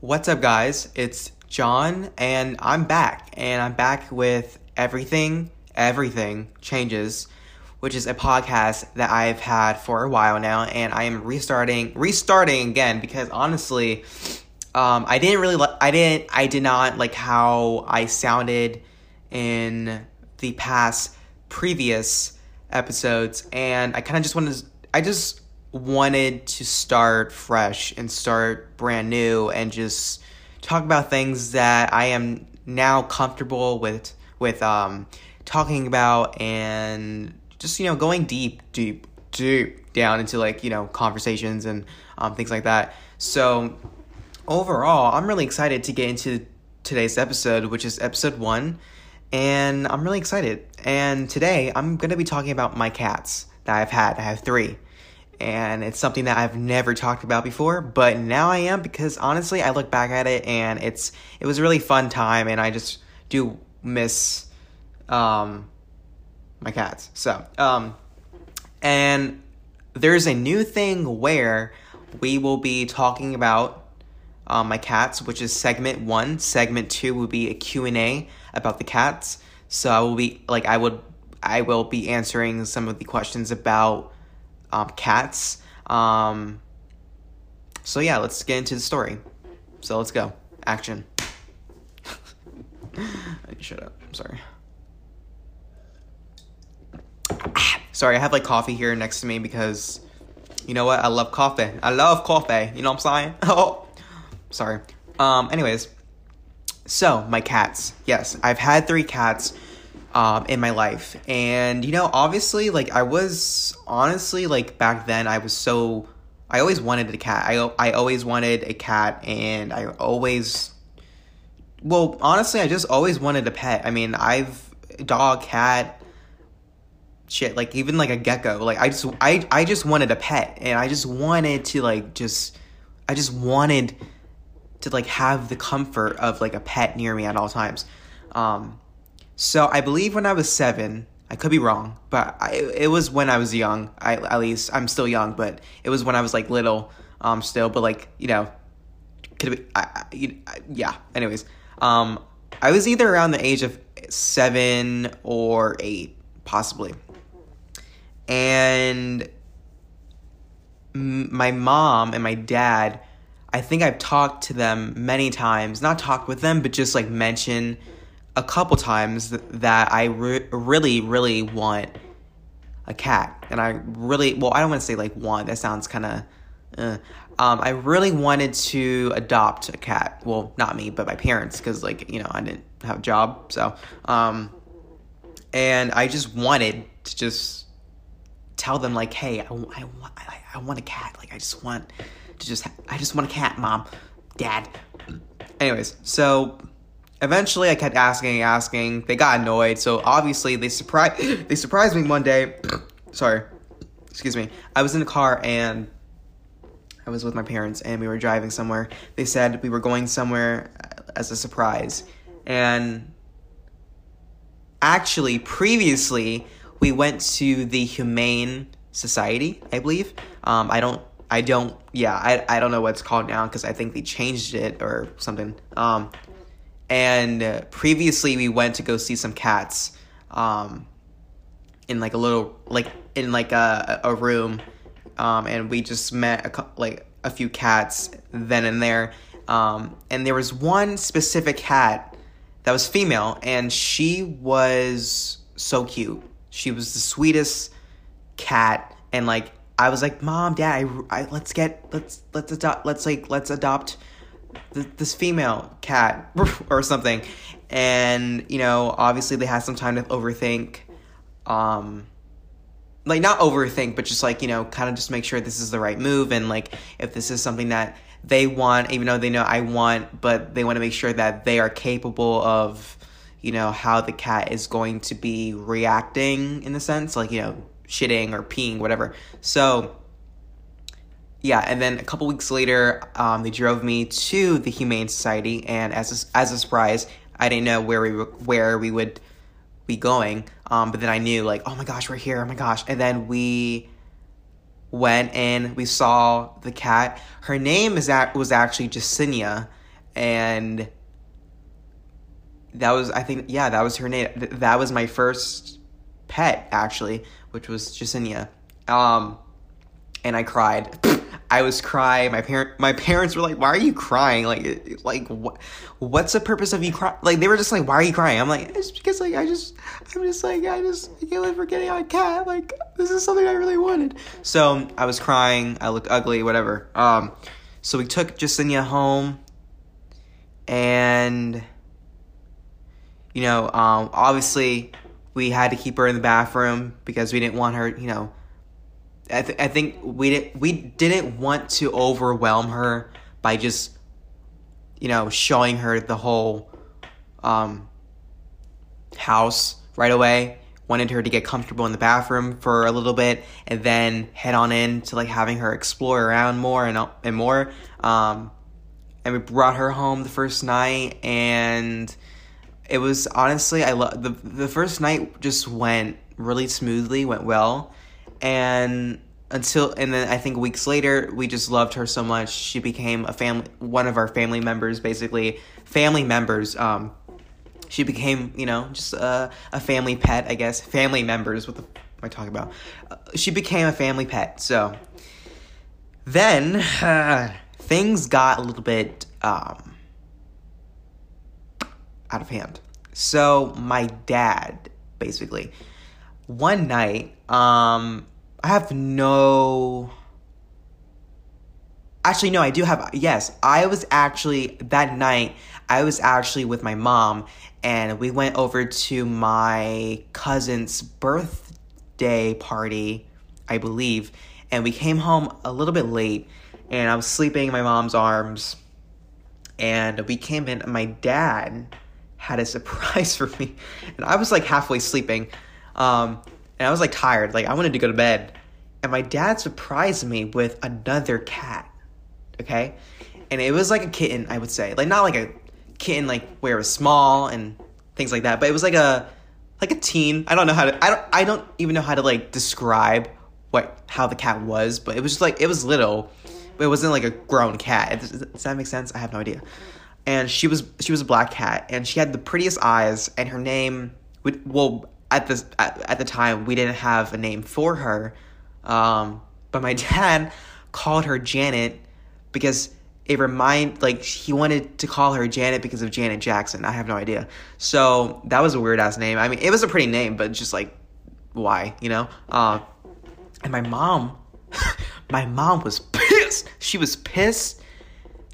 What's up, guys? It's John, and I'm back. And I'm back with Everything, Everything Changes, which is a podcast that I've had for a while now. And I am restarting, restarting again because honestly, um, I didn't really, li- I didn't, I did not like how I sounded in the past previous episodes. And I kind of just wanted to, I just wanted to start fresh and start brand new and just talk about things that I am now comfortable with with um talking about and just you know going deep deep deep down into like you know conversations and um, things like that. So overall i'm really excited to get into today's episode which is episode one and i'm really excited. And today i'm going to be talking about my cats that i've had. I have three and it's something that I've never talked about before, but now I am because honestly, I look back at it and it's it was a really fun time, and I just do miss um, my cats. So, um, and there's a new thing where we will be talking about um, my cats, which is segment one. Segment two will be a Q and A about the cats. So I will be like I would I will be answering some of the questions about um, cats. Um, so yeah, let's get into the story. So let's go. Action. I Shut up. I'm sorry. sorry, I have like coffee here next to me because you know what? I love coffee. I love coffee. You know what I'm saying? Oh, sorry. Um. Anyways, so my cats. Yes, I've had three cats um, in my life. And, you know, obviously, like, I was honestly, like, back then, I was so. I always wanted a cat. I, I always wanted a cat, and I always. Well, honestly, I just always wanted a pet. I mean, I've. Dog, cat, shit, like, even like a gecko. Like, I just. I, I just wanted a pet, and I just wanted to, like, just. I just wanted to, like, have the comfort of, like, a pet near me at all times. Um, so I believe when I was seven, I could be wrong, but I, it was when I was young. I at least I'm still young, but it was when I was like little, um, still. But like you know, could be, I, I, yeah. Anyways, um, I was either around the age of seven or eight, possibly, and my mom and my dad. I think I've talked to them many times, not talked with them, but just like mention a couple times that I re- really, really want a cat. And I really, well, I don't want to say like want, that sounds kind of, uh, um, I really wanted to adopt a cat. Well, not me, but my parents, because like, you know, I didn't have a job. So, um, and I just wanted to just tell them like, hey, I, I, I, I want a cat. Like, I just want to just, I just want a cat, mom, dad. Anyways, so eventually I kept asking and asking. They got annoyed, so obviously they surprised they surprised me one day. Sorry. Excuse me. I was in the car and I was with my parents and we were driving somewhere. They said we were going somewhere as a surprise. And actually previously we went to the Humane Society, I believe. Um, I don't I don't yeah, I I don't know what it's called now cuz I think they changed it or something. Um and previously we went to go see some cats um, in like a little like in like a, a room um, and we just met a, like a few cats then and there. Um, and there was one specific cat that was female and she was so cute. She was the sweetest cat and like i was like mom dad I, I let's get let's let's adopt let's like let's adopt this female cat or something. And you know obviously they had some time to overthink um like not overthink but just like you know kind of just make sure this is the right move and like if this is something that they want even though they know I want but they want to make sure that they are capable of you know how the cat is going to be reacting in the sense like you know shitting or peeing whatever. So yeah, and then a couple weeks later, um, they drove me to the Humane Society, and as a, as a surprise, I didn't know where we where we would be going. Um, but then I knew like, oh my gosh, we're here! Oh my gosh! And then we went and we saw the cat. Her name is that was actually Jacinia, and that was I think yeah that was her name. That was my first pet actually, which was Jacinia. Um, and I cried. I was crying. My parent, my parents were like, "Why are you crying? Like, like what? What's the purpose of you crying?" Like they were just like, "Why are you crying?" I'm like, "It's because like I just, I'm just like I just I can't live for getting on a cat. Like this is something I really wanted." So I was crying. I looked ugly. Whatever. Um, so we took Jacinia home, and you know, um, obviously we had to keep her in the bathroom because we didn't want her, you know I, th- I think we didn't we didn't want to overwhelm her by just you know showing her the whole um, house right away wanted her to get comfortable in the bathroom for a little bit and then head on in to like having her explore around more and and more. Um, and we brought her home the first night and it was honestly I love the the first night just went really smoothly went well and until and then I think weeks later we just loved her so much she became a family one of our family members basically. Family members um she became you know just a, a family pet I guess. Family members what the am I talking about? Uh, she became a family pet so. Then uh, things got a little bit um out of hand. So my dad basically. One night um I have no. Actually, no, I do have. Yes, I was actually that night. I was actually with my mom, and we went over to my cousin's birthday party, I believe, and we came home a little bit late, and I was sleeping in my mom's arms, and we came in. And my dad had a surprise for me, and I was like halfway sleeping. Um, and I was like tired, like I wanted to go to bed. And my dad surprised me with another cat. Okay? And it was like a kitten, I would say. Like not like a kitten like where it was small and things like that, but it was like a like a teen. I don't know how to I don't I don't even know how to like describe what how the cat was, but it was just like it was little. But it wasn't like a grown cat. Does that make sense? I have no idea. And she was she was a black cat and she had the prettiest eyes and her name would well at the at, at the time we didn't have a name for her, um, but my dad called her Janet because it remind like he wanted to call her Janet because of Janet Jackson. I have no idea. So that was a weird ass name. I mean, it was a pretty name, but just like why, you know? Uh, and my mom, my mom was pissed. She was pissed.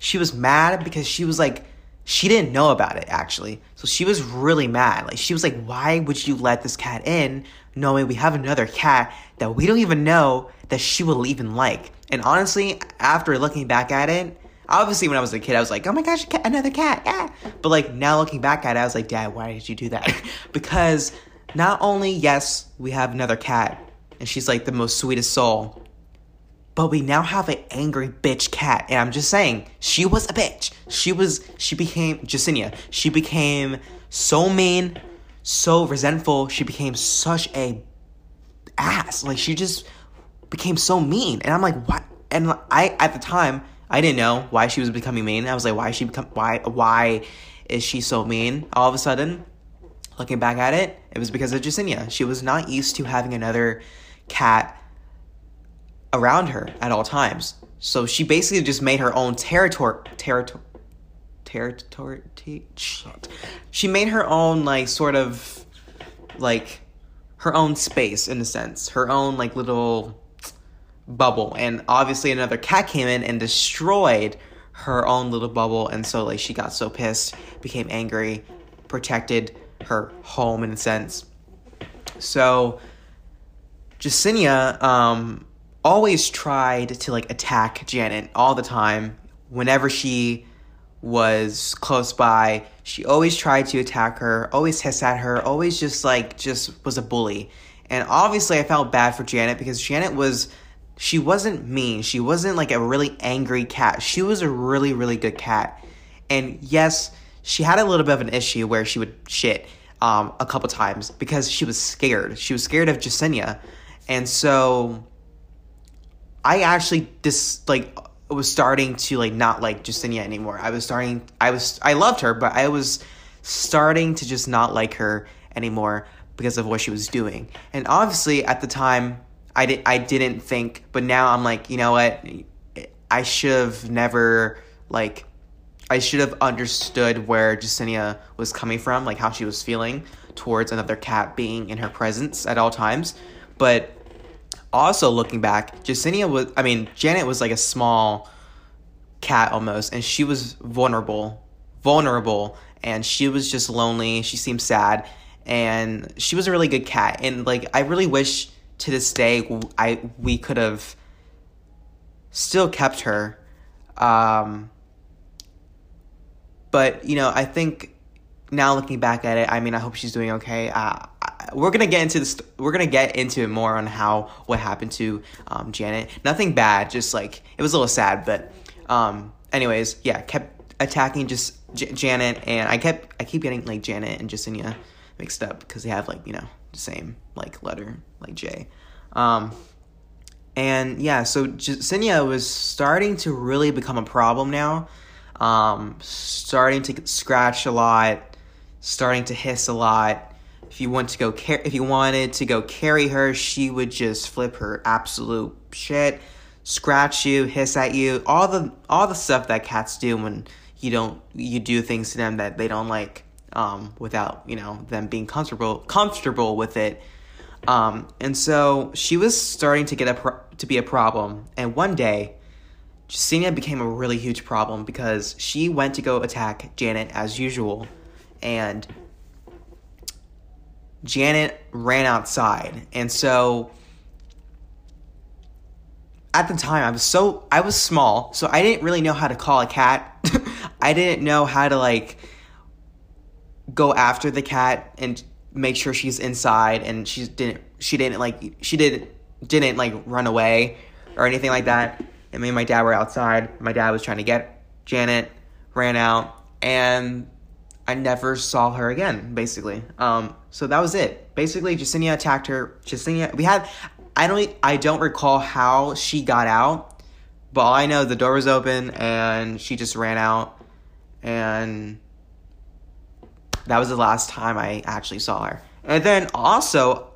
She was mad because she was like she didn't know about it actually. So she was really mad. Like she was like, "Why would you let this cat in knowing we have another cat that we don't even know that she will even like?" And honestly, after looking back at it, obviously when I was a kid, I was like, "Oh my gosh, another cat!" Yeah. But like now looking back at it, I was like, "Dad, why did you do that?" because not only yes, we have another cat, and she's like the most sweetest soul, but we now have an angry bitch cat. And I'm just saying, she was a bitch. She was, she became, Jacinia, she became so mean, so resentful. She became such a ass. Like, she just became so mean. And I'm like, what? And I, at the time, I didn't know why she was becoming mean. I was like, why is she become, why, why is she so mean all of a sudden? Looking back at it, it was because of Jacinia. She was not used to having another cat around her at all times. So she basically just made her own territory territory territory she made her own like sort of like her own space in a sense. Her own like little bubble. And obviously another cat came in and destroyed her own little bubble. And so like she got so pissed became angry protected her home in a sense. So Jacinia um always tried to like attack Janet all the time. Whenever she was close by, she always tried to attack her, always hiss at her, always just like just was a bully. And obviously I felt bad for Janet because Janet was she wasn't mean. She wasn't like a really angry cat. She was a really really good cat. And yes, she had a little bit of an issue where she would shit um, a couple times because she was scared. She was scared of Jacinia. And so I actually dis like was starting to like not like Justinia anymore. I was starting I was I loved her, but I was starting to just not like her anymore because of what she was doing. And obviously at the time I did I didn't think, but now I'm like, you know what? I should have never like I should have understood where Justinia was coming from, like how she was feeling towards another cat being in her presence at all times. But also looking back, Justinia was I mean, Janet was like a small cat almost, and she was vulnerable. Vulnerable and she was just lonely. She seemed sad, and she was a really good cat. And like, I really wish to this day I we could have still kept her. Um, but you know, I think now looking back at it, I mean, I hope she's doing okay. Uh, we're gonna get into this. We're gonna get into it more on how what happened to um, Janet. Nothing bad, just like it was a little sad, but um, anyways, yeah, kept attacking just J- Janet, and I kept I keep getting like Janet and Justinia mixed up because they have like you know the same like letter like J. Um, and yeah, so Justinia was starting to really become a problem now. Um, starting to scratch a lot, starting to hiss a lot. If you want to go car- if you wanted to go carry her, she would just flip her absolute shit, scratch you, hiss at you, all the all the stuff that cats do when you don't you do things to them that they don't like um, without you know them being comfortable comfortable with it. Um, and so she was starting to get a pro- to be a problem. And one day, Justinia became a really huge problem because she went to go attack Janet as usual, and Janet ran outside. And so at the time I was so I was small, so I didn't really know how to call a cat. I didn't know how to like go after the cat and make sure she's inside and she didn't she didn't like she didn't didn't like run away or anything like that. And me and my dad were outside. My dad was trying to get Janet, ran out, and I never saw her again, basically. Um, so that was it. Basically, Justinia attacked her. Justinia, we had, I don't, I don't recall how she got out, but all I know the door was open and she just ran out and that was the last time I actually saw her. And then also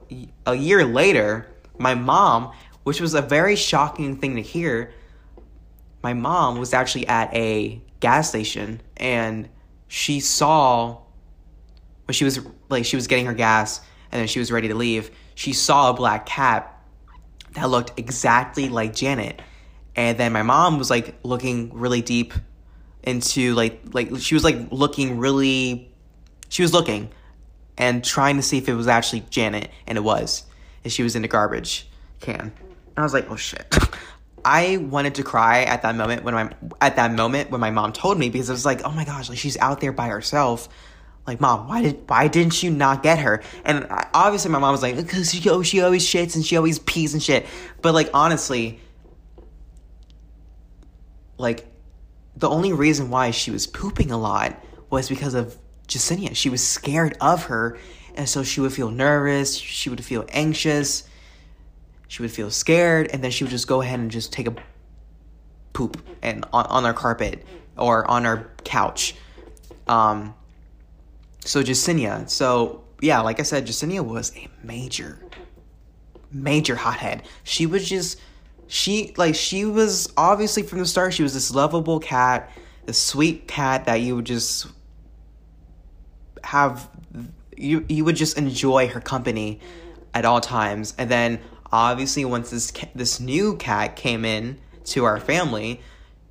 a year later, my mom, which was a very shocking thing to hear, my mom was actually at a gas station and she saw when she was like she was getting her gas and then she was ready to leave, she saw a black cat that looked exactly like Janet. And then my mom was like looking really deep into like like she was like looking really she was looking and trying to see if it was actually Janet and it was and she was in the garbage can and I was like oh shit I wanted to cry at that moment when my at that moment when my mom told me because I was like oh my gosh like she's out there by herself. Like mom why did why didn't you not get her? And obviously my mom was like because she, oh, she always shits and she always pees and shit. But like honestly like the only reason why she was pooping a lot was because of Justinia. She was scared of her, and so she would feel nervous, she would feel anxious, she would feel scared, and then she would just go ahead and just take a poop and on, on our carpet or on our couch. Um, so Justinia, so yeah, like I said, Justinia was a major, major hothead. She was just she like she was obviously from the start she was this lovable cat the sweet cat that you would just have you you would just enjoy her company at all times and then obviously once this this new cat came in to our family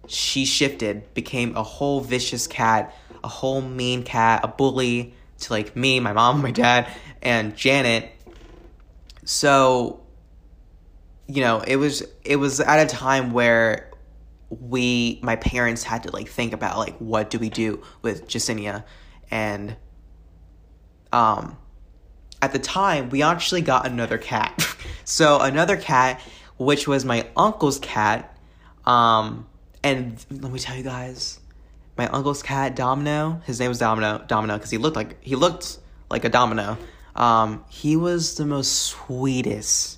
she shifted became a whole vicious cat a whole mean cat a bully to like me my mom my dad and janet. So you know, it was it was at a time where we my parents had to like think about like what do we do with Justinia and um at the time we actually got another cat. so another cat which was my uncle's cat um and let me tell you guys my uncle's cat Domino, his name was Domino Domino cuz he looked like he looked like a domino. Um he was the most sweetest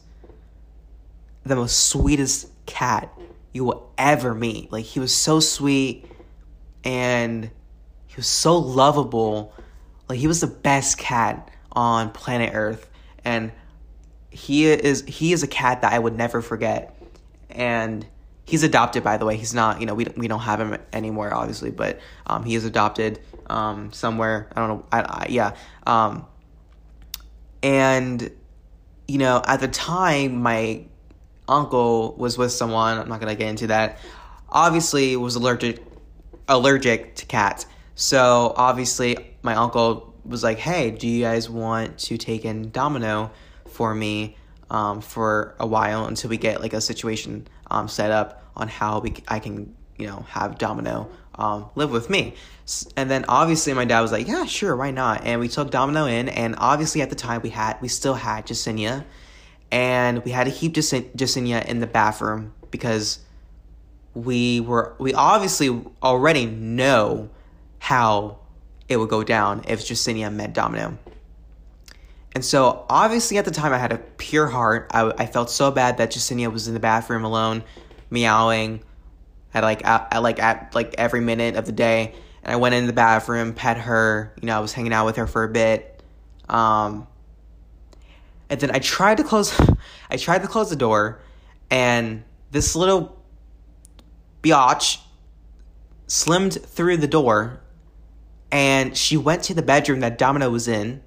the most sweetest cat you will ever meet. Like he was so sweet and he was so lovable. Like he was the best cat on planet Earth and he is he is a cat that I would never forget. And he's adopted by the way. He's not, you know, we we don't have him anymore obviously, but um, he is adopted um, somewhere. I don't know. I, I yeah. Um, and you know, at the time my uncle was with someone, I'm not to get into that. Obviously was allergic allergic to cats. So obviously my uncle was like, "Hey, do you guys want to take in Domino for me um, for a while until we get like a situation um, set up on how we I can you know have Domino um, live with me?" And then obviously my dad was like, "Yeah, sure, why not?" And we took Domino in, and obviously at the time we had we still had Jacinia, and we had to keep Jacinia in the bathroom because we were we obviously already know how it would go down if Jacinia met Domino. And so, obviously, at the time, I had a pure heart. I, I felt so bad that Jacinia was in the bathroom alone, meowing at like at, at like at like every minute of the day. And I went in the bathroom, pet her. You know, I was hanging out with her for a bit. Um, and then I tried to close. I tried to close the door, and this little biatch slimmed through the door and she went to the bedroom that Domino was in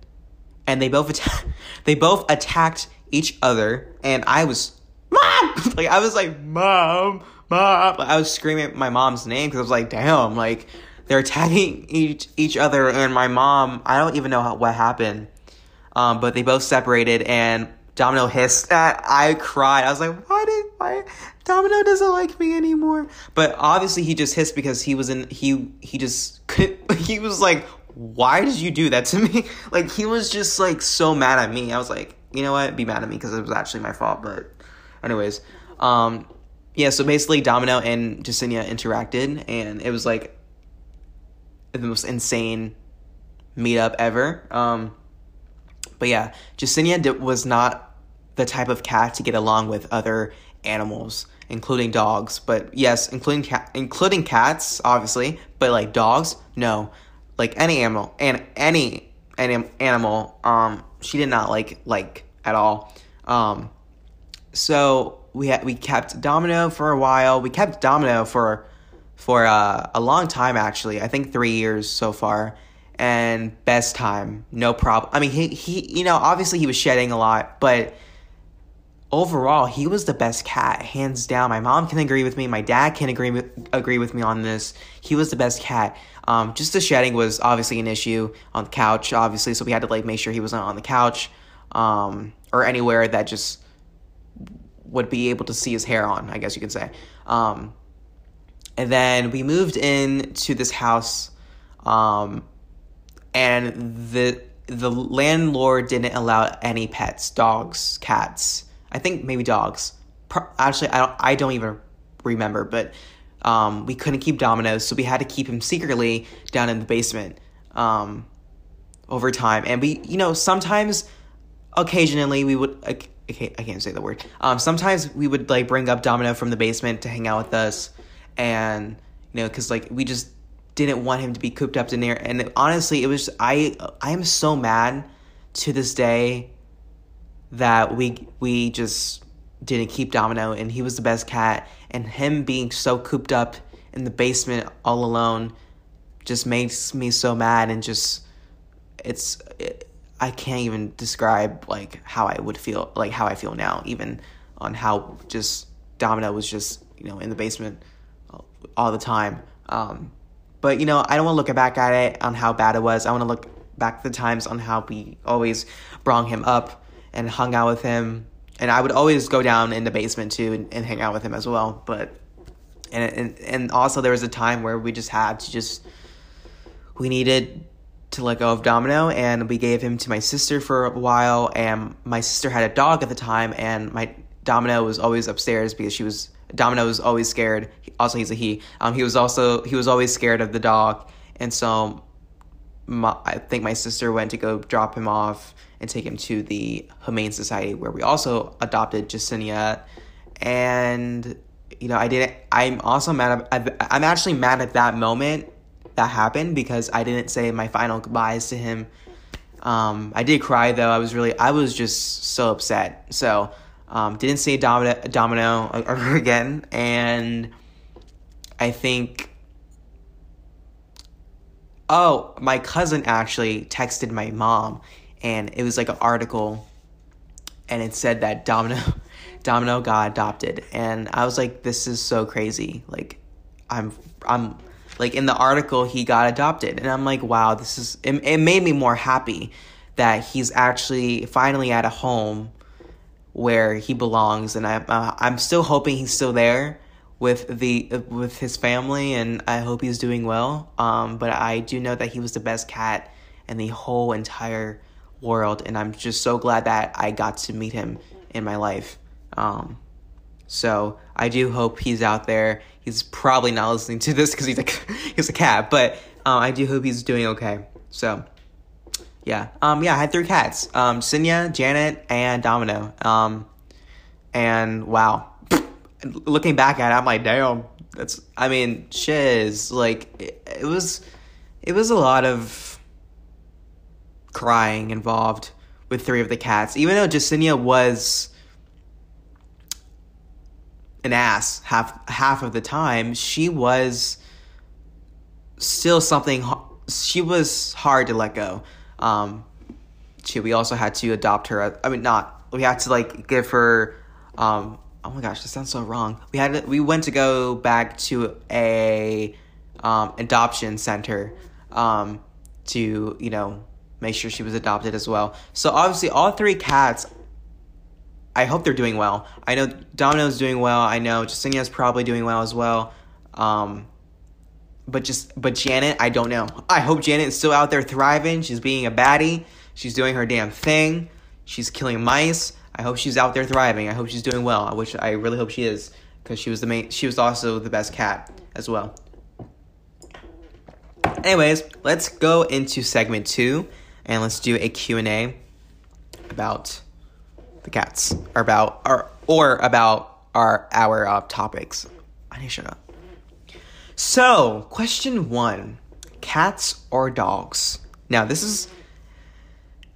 and they both atta- they both attacked each other and I was mom! Like I was like mom mom. I was screaming my mom's name because I was like damn like they're attacking each each other and my mom I don't even know how, what happened um, but they both separated and Domino hissed. I cried. I was like, why did why Domino doesn't like me anymore? But obviously he just hissed because he was in he he just couldn't he was like, why did you do that to me? Like he was just like so mad at me. I was like, you know what? Be mad at me because it was actually my fault. But anyways, um yeah, so basically Domino and Jacinia interacted and it was like the most insane meetup ever. Um but yeah, Jacinia was not the type of cat to get along with other animals, including dogs. But yes, including including cats, obviously. But like dogs, no. Like any animal, and any any animal, um, she did not like like at all. Um, so we had we kept Domino for a while. We kept Domino for for uh, a long time actually. I think three years so far and best time, no problem. I mean, he he you know obviously he was shedding a lot, but overall he was the best cat hands down. My mom can agree with me. My dad can agree with agree with me on this. He was the best cat. Um, just the shedding was obviously an issue on the couch, obviously, so we had to like make sure he wasn't on the couch um, or anywhere that just would be able to see his hair on. I guess you could say. Um, and then we moved in to this house um, and the the landlord didn't allow any pets, dogs, cats. I think maybe dogs. Actually, I don't. I don't even remember, but um, we couldn't keep Domino's, so we had to keep him secretly down in the basement um, over time. And we, you know, sometimes, occasionally, we would. I, can't, I can't say the word. Um, sometimes we would like bring up Domino from the basement to hang out with us, and you know, because like we just didn't want him to be cooped up in there. And honestly, it was I I am so mad to this day that we we just didn't keep Domino. And he was the best cat. And him being so cooped up in the basement all alone just makes me so mad and just it's it, I can't even describe like how I would feel like how I feel now even on how just Domino was just you know in the basement all the time. Um but you know, I don't want to look back at it on how bad it was. I want to look back the times on how we always brought him up and hung out with him. And I would always go down in the basement too and, and hang out with him as well. But and, and and also there was a time where we just had to just we needed to let go of Domino and we gave him to my sister for a while and my sister had a dog at the time and my Domino was always upstairs because she was Domino was always scared. Also, he's a he. Um, he was also he was always scared of the dog, and so my, I think my sister went to go drop him off and take him to the Humane Society, where we also adopted Jacinia, and you know, I didn't. I'm also mad. At, I'm actually mad at that moment that happened because I didn't say my final goodbyes to him. Um, I did cry though. I was really, I was just so upset. So, um, didn't see Domino, Domino again, and I think. Oh, my cousin actually texted my mom, and it was like an article, and it said that Domino, Domino got adopted, and I was like, this is so crazy. Like, I'm, I'm like in the article he got adopted and i'm like wow this is it, it made me more happy that he's actually finally at a home where he belongs and I, uh, i'm still hoping he's still there with the with his family and i hope he's doing well um, but i do know that he was the best cat in the whole entire world and i'm just so glad that i got to meet him in my life um, so I do hope he's out there. He's probably not listening to this because he's a he's a cat, but um, I do hope he's doing okay. So yeah, um, yeah, I had three cats: um, Sinya, Janet, and Domino. Um, and wow, looking back at it, I'm like, damn, that's. I mean, shiz. Like it, it was, it was a lot of crying involved with three of the cats. Even though Jacinia was an ass half half of the time, she was still something. She was hard to let go. Um, she, we also had to adopt her. I mean, not we had to like give her. Um, oh my gosh, this sounds so wrong. We had we went to go back to a um, adoption center um, to you know make sure she was adopted as well. So obviously, all three cats I hope they're doing well. I know Domino's doing well. I know Justinia's probably doing well as well. Um, but just but Janet, I don't know. I hope Janet is still out there thriving. She's being a baddie. She's doing her damn thing. She's killing mice. I hope she's out there thriving. I hope she's doing well. Which I really hope she is because she was the main. She was also the best cat as well. Anyways, let's go into segment two and let's do a Q and A about the cats or about or or about our our uh, topics. I need to shut up. So, question one: cats or dogs? Now, this is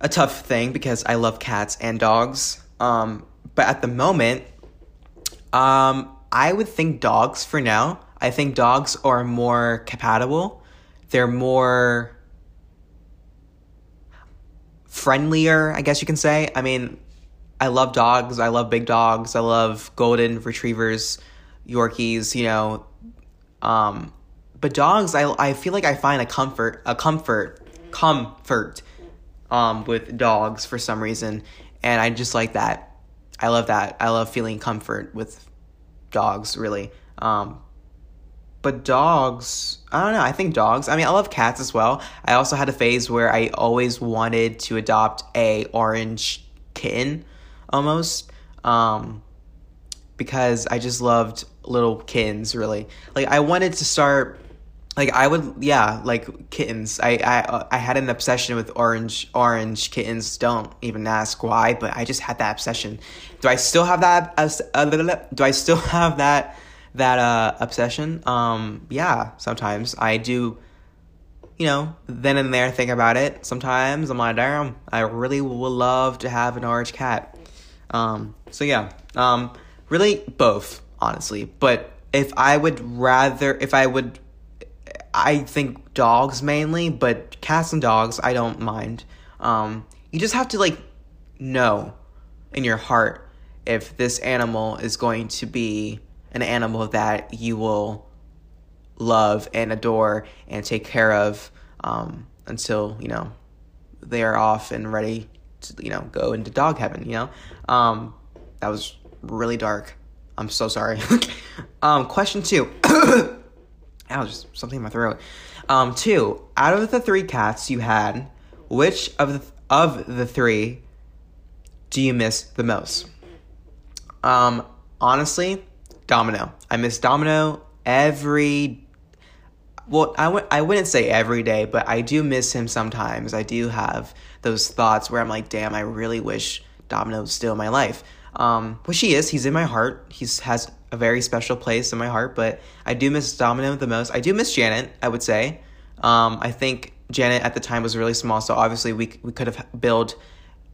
a tough thing because I love cats and dogs. Um, but at the moment, um, I would think dogs for now. I think dogs are more compatible. They're more friendlier, I guess you can say. I mean, I love dogs. I love big dogs. I love golden retrievers, Yorkies, you know. Um, but dogs, I, I feel like I find a comfort, a comfort, comfort um, with dogs for some reason. And I just like that. I love that. I love feeling comfort with dogs, really. Um, but dogs, I don't know. I think dogs. I mean, I love cats as well. I also had a phase where I always wanted to adopt a orange kitten almost. Um, because I just loved little kittens, really. Like, I wanted to start like I would yeah like kittens. I I I had an obsession with orange orange kittens. Don't even ask why but I just had that obsession. Do I still have that uh, do I still have that that uh obsession? Um yeah sometimes. I do you know then and there think about it. Sometimes I'm like damn I really would love to have an orange cat. Um, so yeah, um, really both, honestly. But if I would rather, if I would, I think dogs mainly, but cats and dogs, I don't mind. Um, you just have to like know in your heart if this animal is going to be an animal that you will love and adore and take care of um, until you know they are off and ready to, you know, go into dog heaven, you know? Um, that was really dark. I'm so sorry. um, question two. Ow, just something in my throat. Um, two, out of the three cats you had, which of the, of the three do you miss the most? Um, honestly, Domino. I miss Domino every well, I w- I wouldn't say every day, but I do miss him sometimes. I do have those thoughts where I'm like, damn, I really wish Domino was still in my life. Um, which he is. He's in my heart. He's has a very special place in my heart, but I do miss Domino the most. I do miss Janet, I would say. Um, I think Janet at the time was really small, so obviously we we could have built,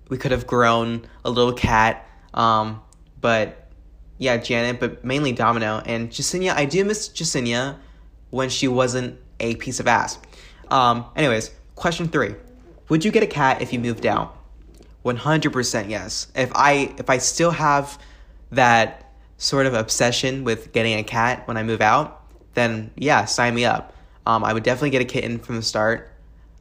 we could have grown a little cat. Um, but yeah, Janet, but mainly Domino and Jacinia. I do miss Jacinia when she wasn't a piece of ass. Um, anyways, question three: Would you get a cat if you moved out? One hundred percent yes. If I if I still have that sort of obsession with getting a cat when I move out, then yeah, sign me up. Um, I would definitely get a kitten from the start.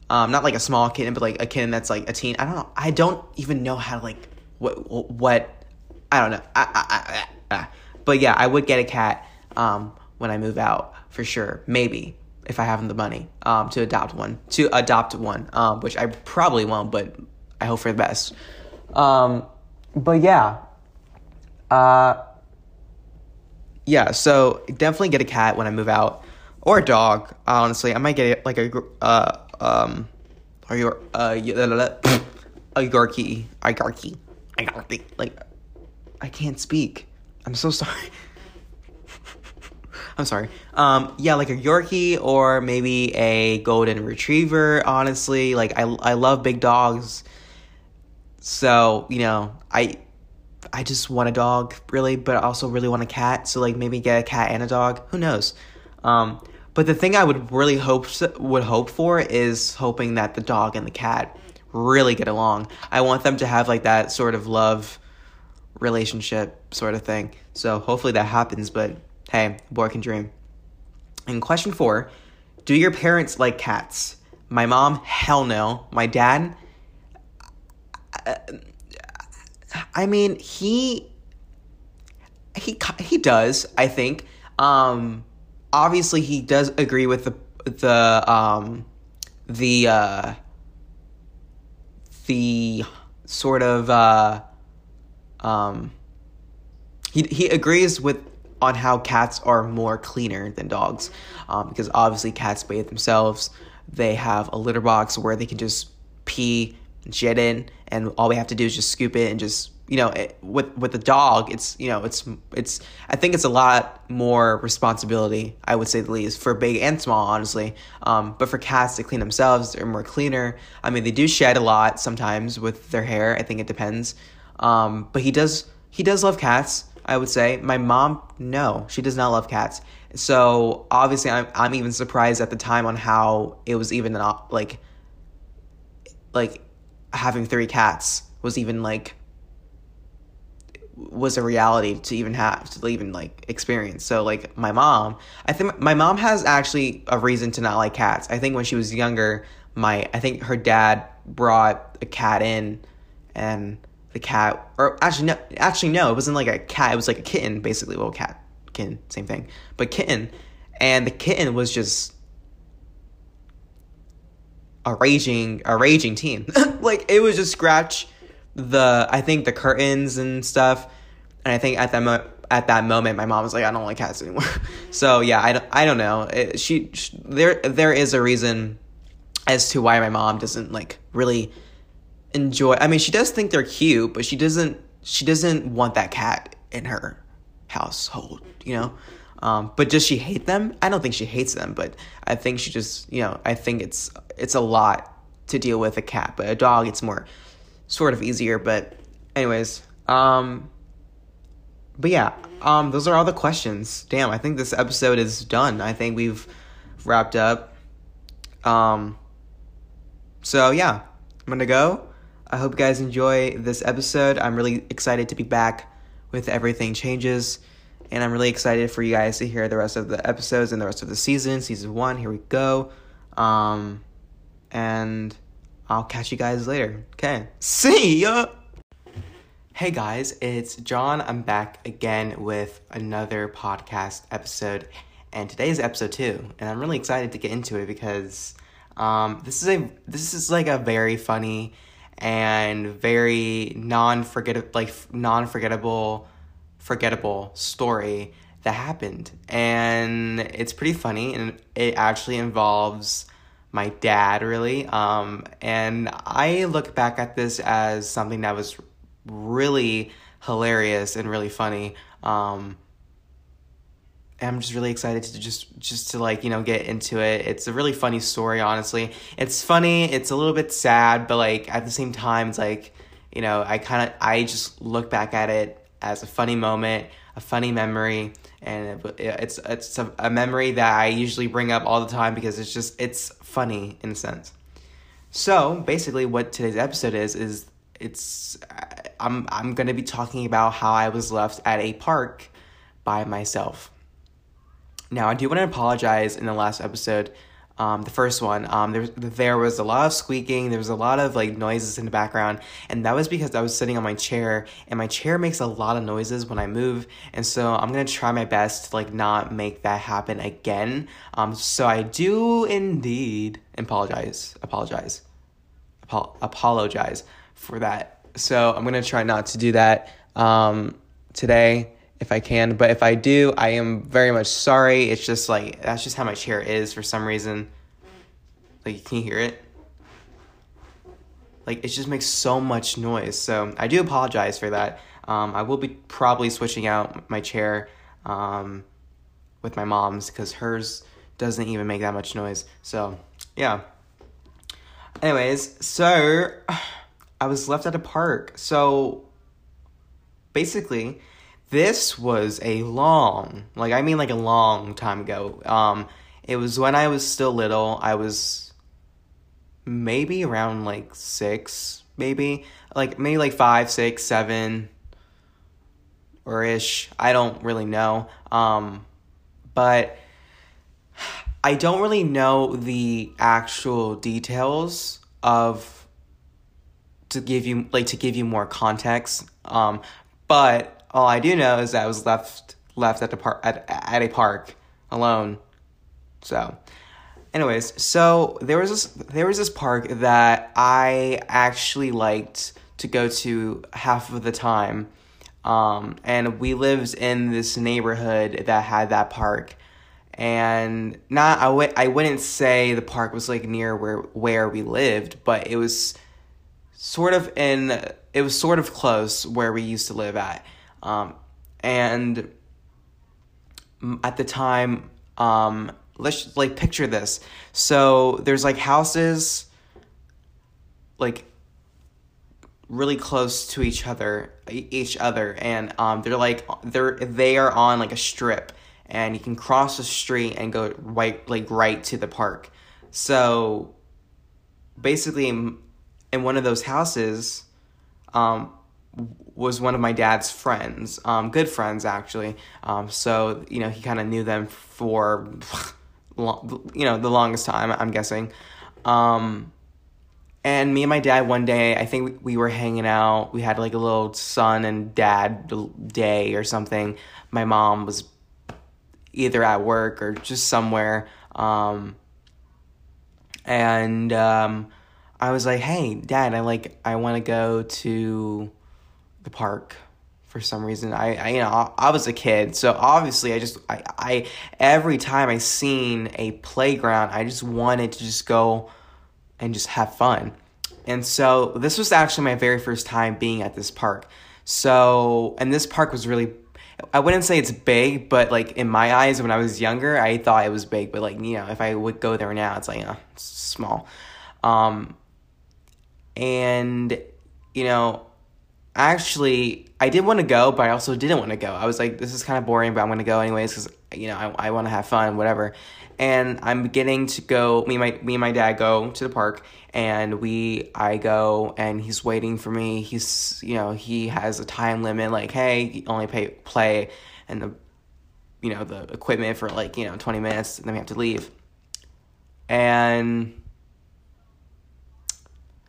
Um, not like a small kitten, but like a kitten that's like a teen. I don't know. I don't even know how to like what what. I don't know. I, I, I, but yeah, I would get a cat um, when I move out for sure. Maybe if I have the money um, to adopt one, to adopt one, um, which I probably won't, but I hope for the best. Um, but yeah, uh, yeah. So definitely get a cat when I move out, or a dog. Honestly, I might get like a uh, um, or your uh, a Yorkie, a Yorkie, a Yorkie. Like, I can't speak. I'm so sorry. I'm sorry. Um, yeah, like a Yorkie or maybe a Golden Retriever. Honestly, like I, I love big dogs. So you know, I, I just want a dog really, but I also really want a cat. So like maybe get a cat and a dog. Who knows? Um, but the thing I would really hope would hope for is hoping that the dog and the cat really get along. I want them to have like that sort of love relationship sort of thing. So hopefully that happens, but hey, boy can dream. And question 4, do your parents like cats? My mom, hell no. My dad uh, I mean, he he he does, I think. Um obviously he does agree with the the um the uh the sort of uh um he he agrees with on how cats are more cleaner than dogs um, because obviously cats bathe themselves they have a litter box where they can just pee shit in and all we have to do is just scoop it and just you know, it, with with the dog, it's you know, it's it's. I think it's a lot more responsibility. I would say the least for big and small, honestly. Um, but for cats to clean themselves, they're more cleaner. I mean, they do shed a lot sometimes with their hair. I think it depends. Um, but he does he does love cats. I would say my mom, no, she does not love cats. So obviously, I'm I'm even surprised at the time on how it was even not like like having three cats was even like was a reality to even have to even like experience. So like my mom, I think my mom has actually a reason to not like cats. I think when she was younger, my I think her dad brought a cat in and the cat or actually no actually no, it wasn't like a cat, it was like a kitten basically. Well, cat, kitten, same thing. But kitten and the kitten was just a raging a raging teen. like it was just scratch the I think the curtains and stuff, and I think at that mo- at that moment my mom was like I don't like cats anymore. so yeah, I don't, I don't know. It, she, she there there is a reason as to why my mom doesn't like really enjoy. I mean, she does think they're cute, but she doesn't she doesn't want that cat in her household, you know. Um, but does she hate them? I don't think she hates them, but I think she just, you know, I think it's it's a lot to deal with a cat, but a dog it's more sort of easier. But, anyways, um, but yeah, um, those are all the questions. Damn, I think this episode is done. I think we've wrapped up. Um, so yeah, I'm gonna go. I hope you guys enjoy this episode. I'm really excited to be back with Everything Changes. And I'm really excited for you guys to hear the rest of the episodes and the rest of the season. Season one, here we go. Um, and I'll catch you guys later. Okay. See ya! Hey guys, it's John. I'm back again with another podcast episode. And today's episode two. And I'm really excited to get into it because um, this is a this is like a very funny and very non forgettable like non forgettable forgettable story that happened. And it's pretty funny and it actually involves my dad really um, and i look back at this as something that was really hilarious and really funny um, I'm just really excited to just just to like you know get into it. It's a really funny story, honestly. It's funny. It's a little bit sad, but like at the same time, it's like you know I kind of I just look back at it as a funny moment, a funny memory, and it, it's it's a, a memory that I usually bring up all the time because it's just it's funny in a sense. So basically, what today's episode is is it's uh, I'm I'm gonna be talking about how I was left at a park by myself. Now, I do want to apologize in the last episode, um, the first one. Um, there, there was a lot of squeaking, there was a lot of like noises in the background, and that was because I was sitting on my chair, and my chair makes a lot of noises when I move, and so I'm gonna try my best to like not make that happen again. Um, so I do indeed apologize, apologize, Apo- apologize for that. So I'm gonna try not to do that um, today if I can. But if I do, I am very much sorry. It's just like that's just how my chair is for some reason. Like, can you hear it? Like, it just makes so much noise. So I do apologize for that. Um, I will be probably switching out my chair um, with my mom's because hers doesn't even make that much noise. So, yeah. Anyways, so I was left at a park. So basically, this was a long, like I mean like a long time ago. Um it was when I was still little. I was maybe around like 6, maybe. Like maybe like five, six, seven, or ish. I don't really know. Um but I don't really know the actual details of to give you like to give you more context. Um but all I do know is that I was left left at the park at at a park alone. So, anyways, so there was this there was this park that I actually liked to go to half of the time. Um, and we lived in this neighborhood that had that park and not I w- I wouldn't say the park was like near where where we lived but it was sort of in it was sort of close where we used to live at um, and at the time, um, let's like picture this. So there's like houses, like really close to each other, each other, and um, they're like they're they are on like a strip, and you can cross the street and go right like right to the park. So basically, in one of those houses, um, was one of my dad's friends, um, good friends actually. Um, so you know he kind of knew them for, you know, the longest time. I'm guessing. Um, and me and my dad one day, I think we, we were hanging out. We had like a little son and dad day or something. My mom was either at work or just somewhere. Um, and um, I was like, "Hey, dad, I like I want to go to." The park for some reason. I, I you know I, was a kid, so obviously I just I, I every time I seen a playground, I just wanted to just go and just have fun. And so this was actually my very first time being at this park. So and this park was really I wouldn't say it's big, but like in my eyes when I was younger, I thought it was big, but like you know, if I would go there now, it's like know, it's small. Um and you know, actually I did want to go, but I also didn't want to go. I was like, this is kind of boring, but I'm going to go anyways because you know I, I want to have fun, whatever. And I'm getting to go. Me and my me and my dad go to the park, and we I go, and he's waiting for me. He's you know he has a time limit, like hey, only pay play, and the you know the equipment for like you know 20 minutes, and then we have to leave. And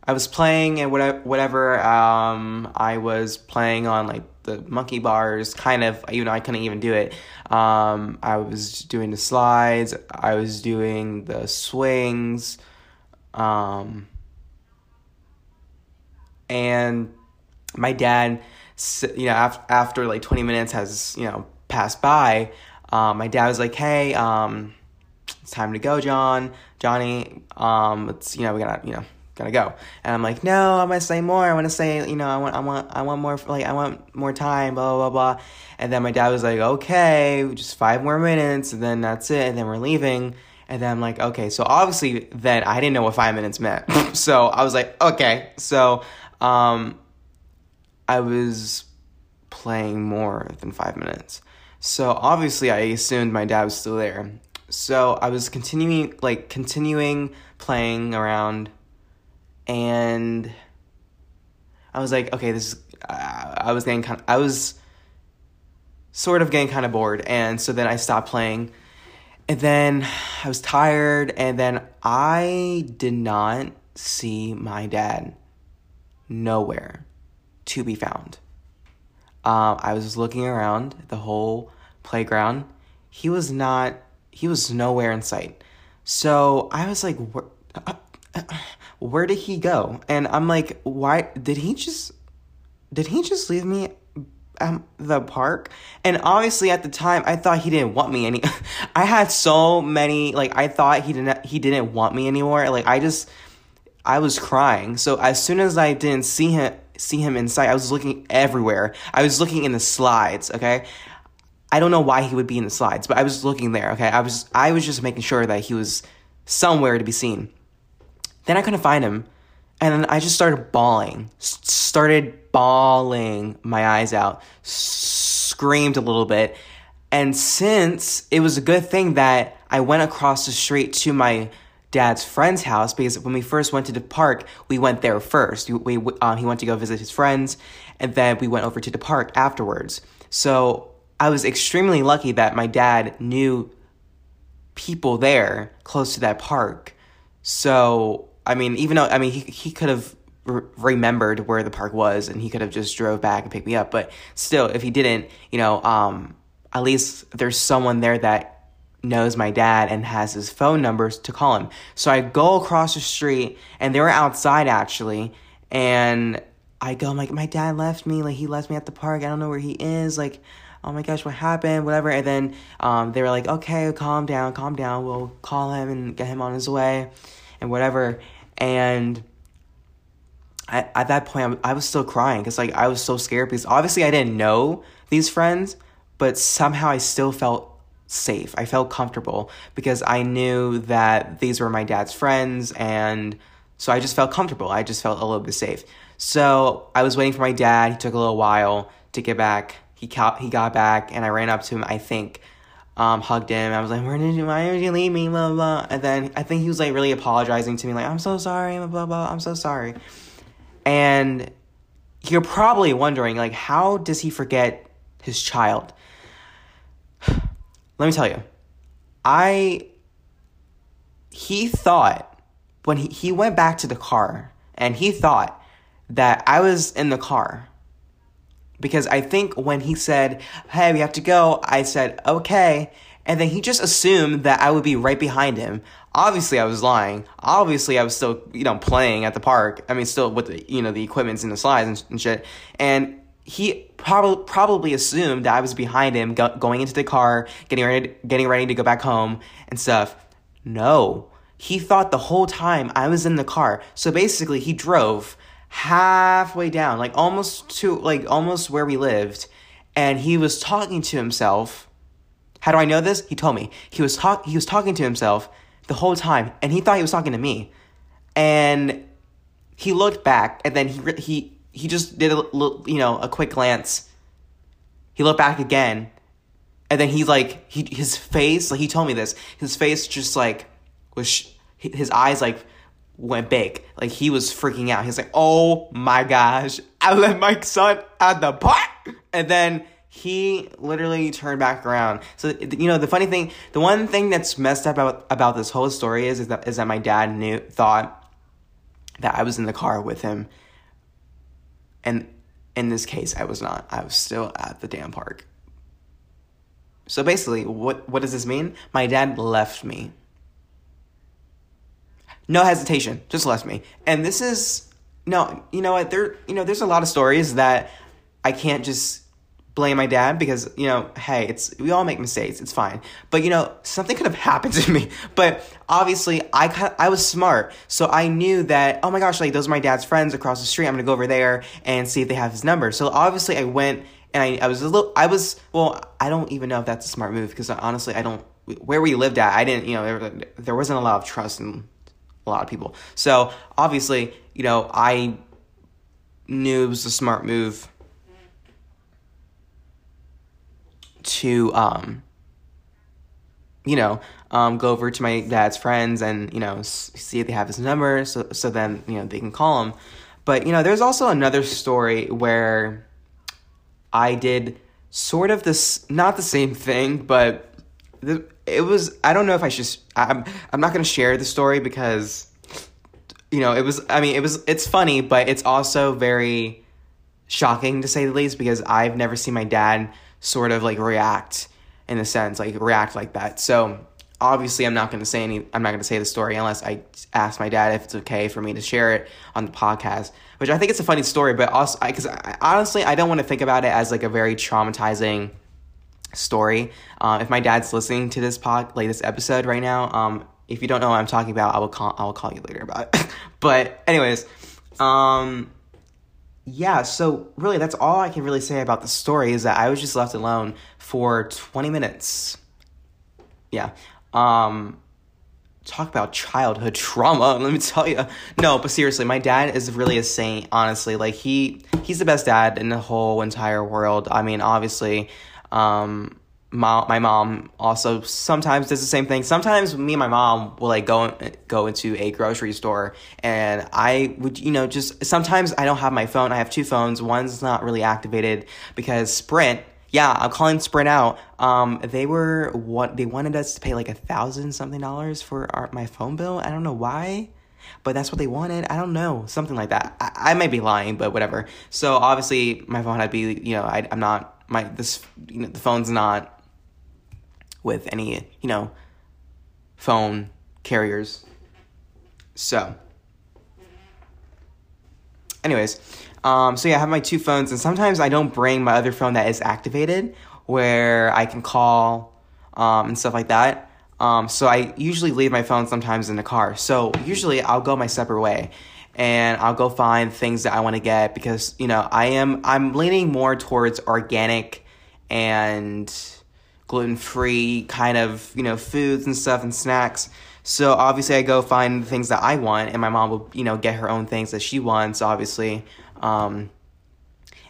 I was playing and whatever, um, I was playing on like the monkey bars, kind of, you know, I couldn't even do it. Um, I was doing the slides, I was doing the swings, um, and my dad, you know, after, after like 20 minutes has, you know, passed by, um, my dad was like, hey, um, it's time to go, John, Johnny, um, it's, you know, we gotta, you know, gotta go. And I'm like, no, I want to say more. I want to say, you know, I want, I want, I want more, like, I want more time, blah, blah, blah. And then my dad was like, okay, just five more minutes, and then that's it, and then we're leaving. And then I'm like, okay, so obviously then I didn't know what five minutes meant. so I was like, okay. So um, I was playing more than five minutes. So obviously I assumed my dad was still there. So I was continuing, like, continuing playing around and I was like, okay, this is, uh, I was getting kind of, I was sort of getting kind of bored. And so then I stopped playing. And then I was tired. And then I did not see my dad nowhere to be found. Um, I was looking around the whole playground. He was not, he was nowhere in sight. So I was like, where, did he go? And I'm like, why did he just, did he just leave me um, the park? And obviously at the time, I thought he didn't want me any. I had so many, like, I thought he didn't, he didn't want me anymore. Like, I just, I was crying. So as soon as I didn't see him, see him inside, I was looking everywhere. I was looking in the slides. Okay. I don't know why he would be in the slides, but I was looking there. Okay. I was, I was just making sure that he was somewhere to be seen. Then I couldn't find him. And then I just started bawling. S- started bawling my eyes out. Screamed a little bit. And since it was a good thing that I went across the street to my dad's friend's house because when we first went to the park, we went there first. We, we um, he went to go visit his friends, and then we went over to the park afterwards. So I was extremely lucky that my dad knew people there close to that park. So I mean, even though I mean he he could have re- remembered where the park was and he could have just drove back and picked me up, but still, if he didn't, you know, um, at least there's someone there that knows my dad and has his phone numbers to call him. So I go across the street and they were outside actually, and I go, I'm like, my dad left me, like he left me at the park. I don't know where he is, like. Oh my gosh, what happened? Whatever. And then um, they were like, okay, calm down, calm down. We'll call him and get him on his way and whatever. And I, at that point, I was still crying because like I was so scared because obviously I didn't know these friends, but somehow I still felt safe. I felt comfortable because I knew that these were my dad's friends and so I just felt comfortable. I just felt a little bit safe. So I was waiting for my dad. He took a little while to get back. He got, he got back and I ran up to him, I think, um, hugged him. I was like, where did you, why did you leave me, blah, blah. And then I think he was like really apologizing to me, like, I'm so sorry, blah, blah, blah, I'm so sorry. And you're probably wondering, like, how does he forget his child? Let me tell you, I, he thought when he, he went back to the car and he thought that I was in the car because I think when he said, "Hey, we have to go," I said, "Okay." And then he just assumed that I would be right behind him. Obviously, I was lying. Obviously, I was still, you know, playing at the park. I mean, still with the, you know, the equipments and the slides and, and shit. And he probably probably assumed that I was behind him, go- going into the car, getting ready, getting ready to go back home and stuff. No, he thought the whole time I was in the car. So basically, he drove halfway down, like almost to like almost where we lived, and he was talking to himself. How do I know this? He told me. He was talk he was talking to himself the whole time and he thought he was talking to me. And he looked back and then he he he just did a little, you know, a quick glance. He looked back again. And then he like he his face, like he told me this. His face just like was his eyes like went big. Like he was freaking out. He's like, "Oh my gosh, I let my son at the park," and then he literally turned back around. So you know, the funny thing, the one thing that's messed up about about this whole story is is that is that my dad knew thought that I was in the car with him, and in this case, I was not. I was still at the damn park. So basically, what what does this mean? My dad left me no hesitation, just left me. And this is no, you know what? There, you know, there's a lot of stories that I can't just blame my dad because you know hey it's we all make mistakes it's fine but you know something could have happened to me but obviously i i was smart so i knew that oh my gosh like those are my dad's friends across the street i'm gonna go over there and see if they have his number so obviously i went and i, I was a little i was well i don't even know if that's a smart move because honestly i don't where we lived at i didn't you know there, there wasn't a lot of trust in a lot of people. So obviously you know i knew it was a smart move to um you know um go over to my dad's friends and you know see if they have his number so so then you know they can call him. But you know there's also another story where i did sort of this not the same thing but it was i don't know if i should i'm i'm not going to share the story because you know it was i mean it was it's funny but it's also very shocking to say the least because i've never seen my dad sort of like react in a sense, like react like that. So obviously I'm not going to say any I'm not going to say the story unless I ask my dad if it's okay for me to share it on the podcast, which I think it's a funny story, but also cuz honestly I don't want to think about it as like a very traumatizing story. Uh, if my dad's listening to this pod like this episode right now, um if you don't know what I'm talking about, I will call I will call you later about it. but anyways, um yeah, so really that's all I can really say about the story is that I was just left alone for 20 minutes. Yeah. Um talk about childhood trauma, let me tell you. No, but seriously, my dad is really a saint, honestly. Like he he's the best dad in the whole entire world. I mean, obviously, um my, my mom also sometimes does the same thing. Sometimes me and my mom will like go go into a grocery store and I would you know just sometimes I don't have my phone. I have two phones. One's not really activated because Sprint. Yeah, I'm calling Sprint out. Um, they were what they wanted us to pay like a thousand something dollars for our, my phone bill. I don't know why but that's what they wanted. I don't know, something like that. I, I might be lying, but whatever. So obviously, my phone had be, you know, I, I'm not my this, you know, the phone's not with any, you know, phone carriers. So, anyways, um, so yeah, I have my two phones, and sometimes I don't bring my other phone that is activated where I can call um, and stuff like that. Um, so I usually leave my phone sometimes in the car. So usually I'll go my separate way and I'll go find things that I want to get because you know I am I'm leaning more towards organic and gluten free kind of, you know, foods and stuff and snacks. So obviously, I go find the things that I want, and my mom will, you know, get her own things that she wants, obviously. Um,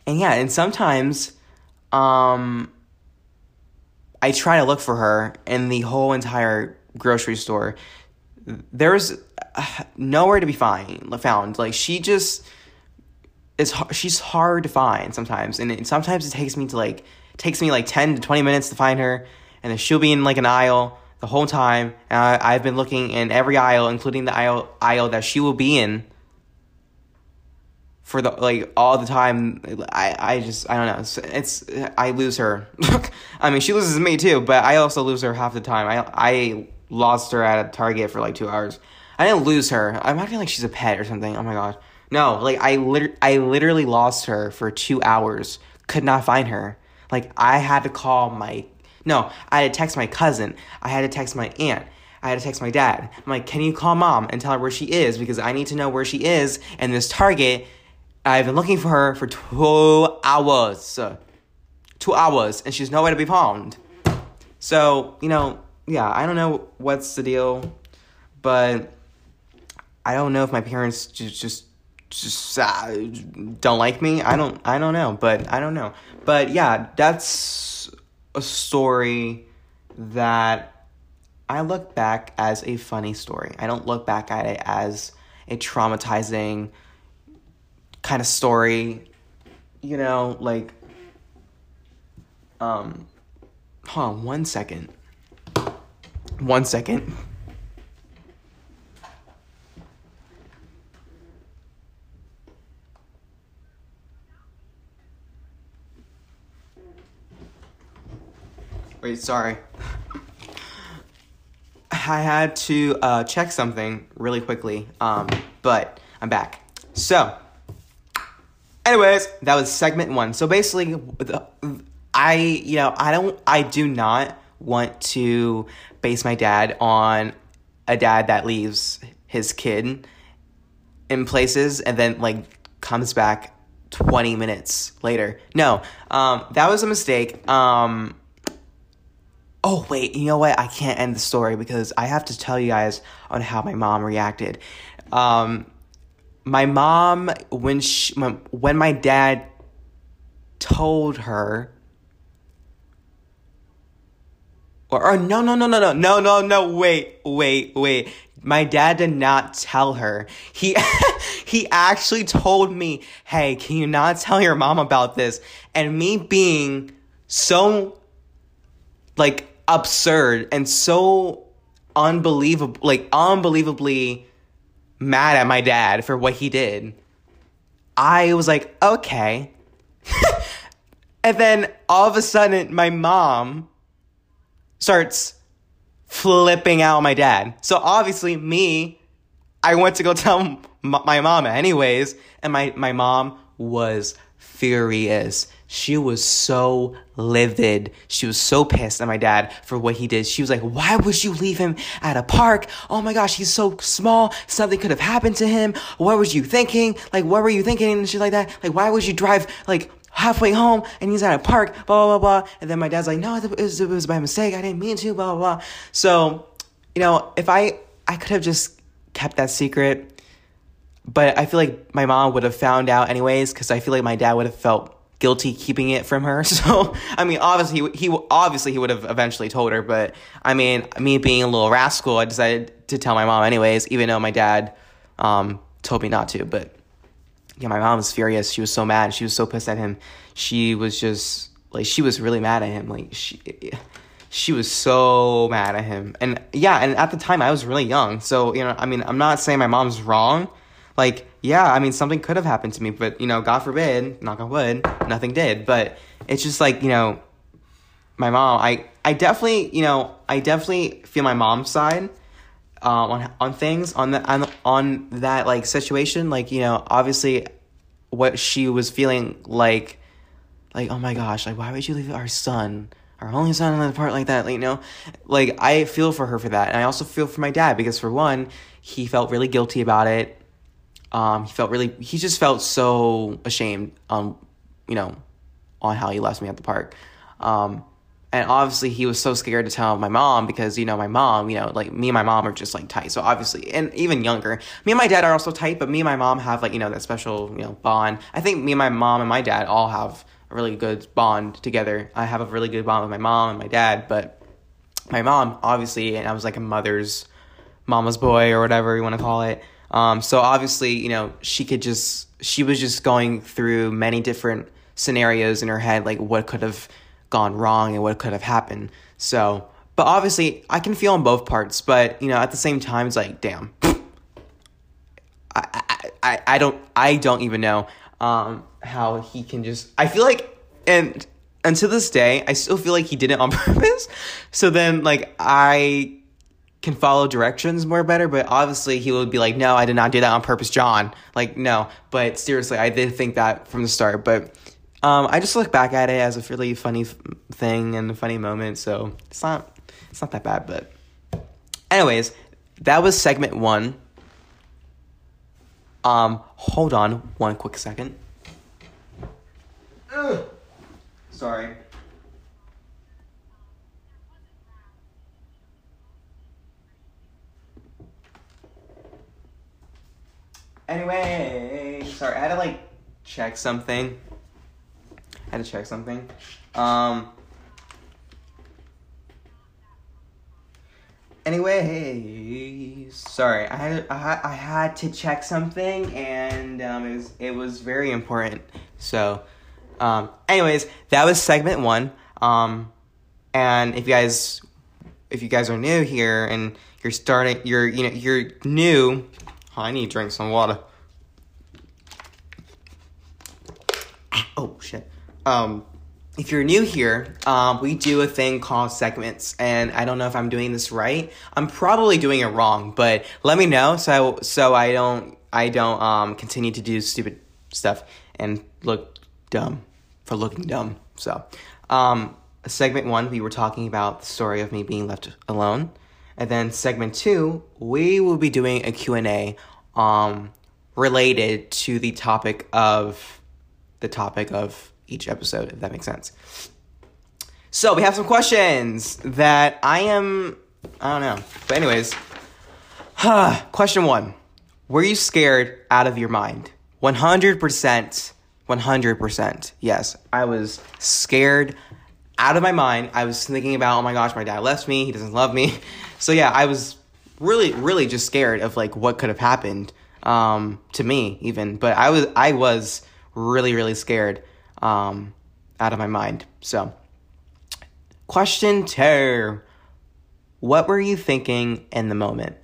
and yeah, and sometimes um, I try to look for her in the whole entire grocery store. There's nowhere to be found. Like she just is. She's hard to find sometimes, and it, sometimes it takes me to like takes me like 10 to 20 minutes to find her, and then she'll be in like an aisle the whole time. And I, have been looking in every aisle, including the aisle, aisle that she will be in for the like all the time. I, I just I don't know. It's, it's I lose her. I mean, she loses me too, but I also lose her half the time. I I lost her at a Target for like two hours. I didn't lose her. I'm acting like she's a pet or something. Oh my god. No, like I lit- I literally lost her for two hours. Could not find her. Like I had to call my no, I had to text my cousin. I had to text my aunt. I had to text my dad. I'm like, can you call mom and tell her where she is because I need to know where she is. And this Target, I've been looking for her for two hours, two hours, and she's nowhere to be found. So you know, yeah, I don't know what's the deal, but I don't know if my parents just just just uh, don't like me. I don't I don't know, but I don't know. But yeah, that's a story that I look back as a funny story. I don't look back at it as a traumatizing kind of story. You know, like um hold on one second. One second. Wait, sorry. I had to uh, check something really quickly, um, but I'm back. So, anyways, that was segment one. So basically, I, you know, I don't, I do not want to base my dad on a dad that leaves his kid in places and then like comes back 20 minutes later. No, um, that was a mistake. Um, oh, wait, you know what? I can't end the story because I have to tell you guys on how my mom reacted. Um, my mom, when, she, when, when my dad told her or, or no no no no no no no no wait wait wait. My dad did not tell her. He he actually told me hey can you not tell your mom about this? And me being so like absurd and so unbelievable like unbelievably mad at my dad for what he did i was like okay. And then all of a sudden, my mom starts flipping out my dad. So obviously, me, I went to go tell my mom anyways, and my, my mom was furious. She was so livid. She was so pissed at my dad for what he did. She was like, Why would you leave him at a park? Oh my gosh, he's so small. Something could have happened to him. What was you thinking? Like, what were you thinking? And shit like that. Like, why would you drive, like, halfway home and he's at a park, blah, blah, blah. And then my dad's like, no, it was, it was by mistake. I didn't mean to, blah, blah, blah. So, you know, if I, I could have just kept that secret, but I feel like my mom would have found out anyways, because I feel like my dad would have felt guilty keeping it from her. So, I mean, obviously he, he obviously he would have eventually told her, but I mean, me being a little rascal, I decided to tell my mom anyways, even though my dad um, told me not to. But yeah, my mom was furious. She was so mad. She was so pissed at him. She was just like she was really mad at him. Like she she was so mad at him. And yeah, and at the time I was really young. So, you know, I mean, I'm not saying my mom's wrong. Like, yeah, I mean, something could have happened to me, but you know, God forbid, knock on wood, nothing did. But it's just like, you know, my mom, I I definitely, you know, I definitely feel my mom's side um, on on things on the on, on that like situation like you know obviously what she was feeling like like oh my gosh like why would you leave our son our only son in the part like that like, you know? Like i feel for her for that and i also feel for my dad because for one he felt really guilty about it. Um he felt really he just felt so ashamed um you know on how he left me at the park. Um and obviously he was so scared to tell my mom because you know my mom you know like me and my mom are just like tight. So obviously and even younger. Me and my dad are also tight but me and my mom have like you know that special you know bond. I think me and my mom and my dad all have a really good bond together. I have a really good bond with my mom and my dad but my mom obviously and i was like a mother's mama's boy or whatever you want to call it. Um, so obviously you know she could just she was just going through many different scenarios in her head like what could have gone wrong and what could have happened. So, but obviously, I can feel on both parts. But you know, at the same time, it's like, damn, I, I, I I don't, I don't even know um, how he can just. I feel like, and until this day, I still feel like he did it on purpose. So then, like, I can follow directions more better, but obviously he would be like, no, I did not do that on purpose, John. Like, no. But seriously, I did think that from the start. But um, I just look back at it as a really funny thing and a funny moment, so it's not it's not that bad. But, anyways, that was segment one. Um, hold on one quick second. Ugh. Sorry. Anyway, sorry, I had to like check something had to check something. Um. Anyway, sorry, I had I, I had to check something, and um, it was it was very important. So, um, anyways, that was segment one. Um, and if you guys if you guys are new here and you're starting, you're you know you're new. Oh, I need to drink some water. Oh shit. Um, if you're new here, um, we do a thing called segments, and I don't know if I'm doing this right. I'm probably doing it wrong, but let me know so so I don't I don't um, continue to do stupid stuff and look dumb for looking dumb. So, Um, segment one, we were talking about the story of me being left alone. And then segment two, we will be doing a Q&A um, related to the topic of the topic of each episode, if that makes sense. So we have some questions that I am I don't know. But anyways, question one. Were you scared out of your mind? 100%. 100%. Yes, I was scared out of my mind. I was thinking about, oh my gosh, my dad left me. He doesn't love me. So yeah, I was really, really just scared of like what could have happened um, to me even. But I was, I was really, really scared um, out of my mind. So, question two What were you thinking in the moment?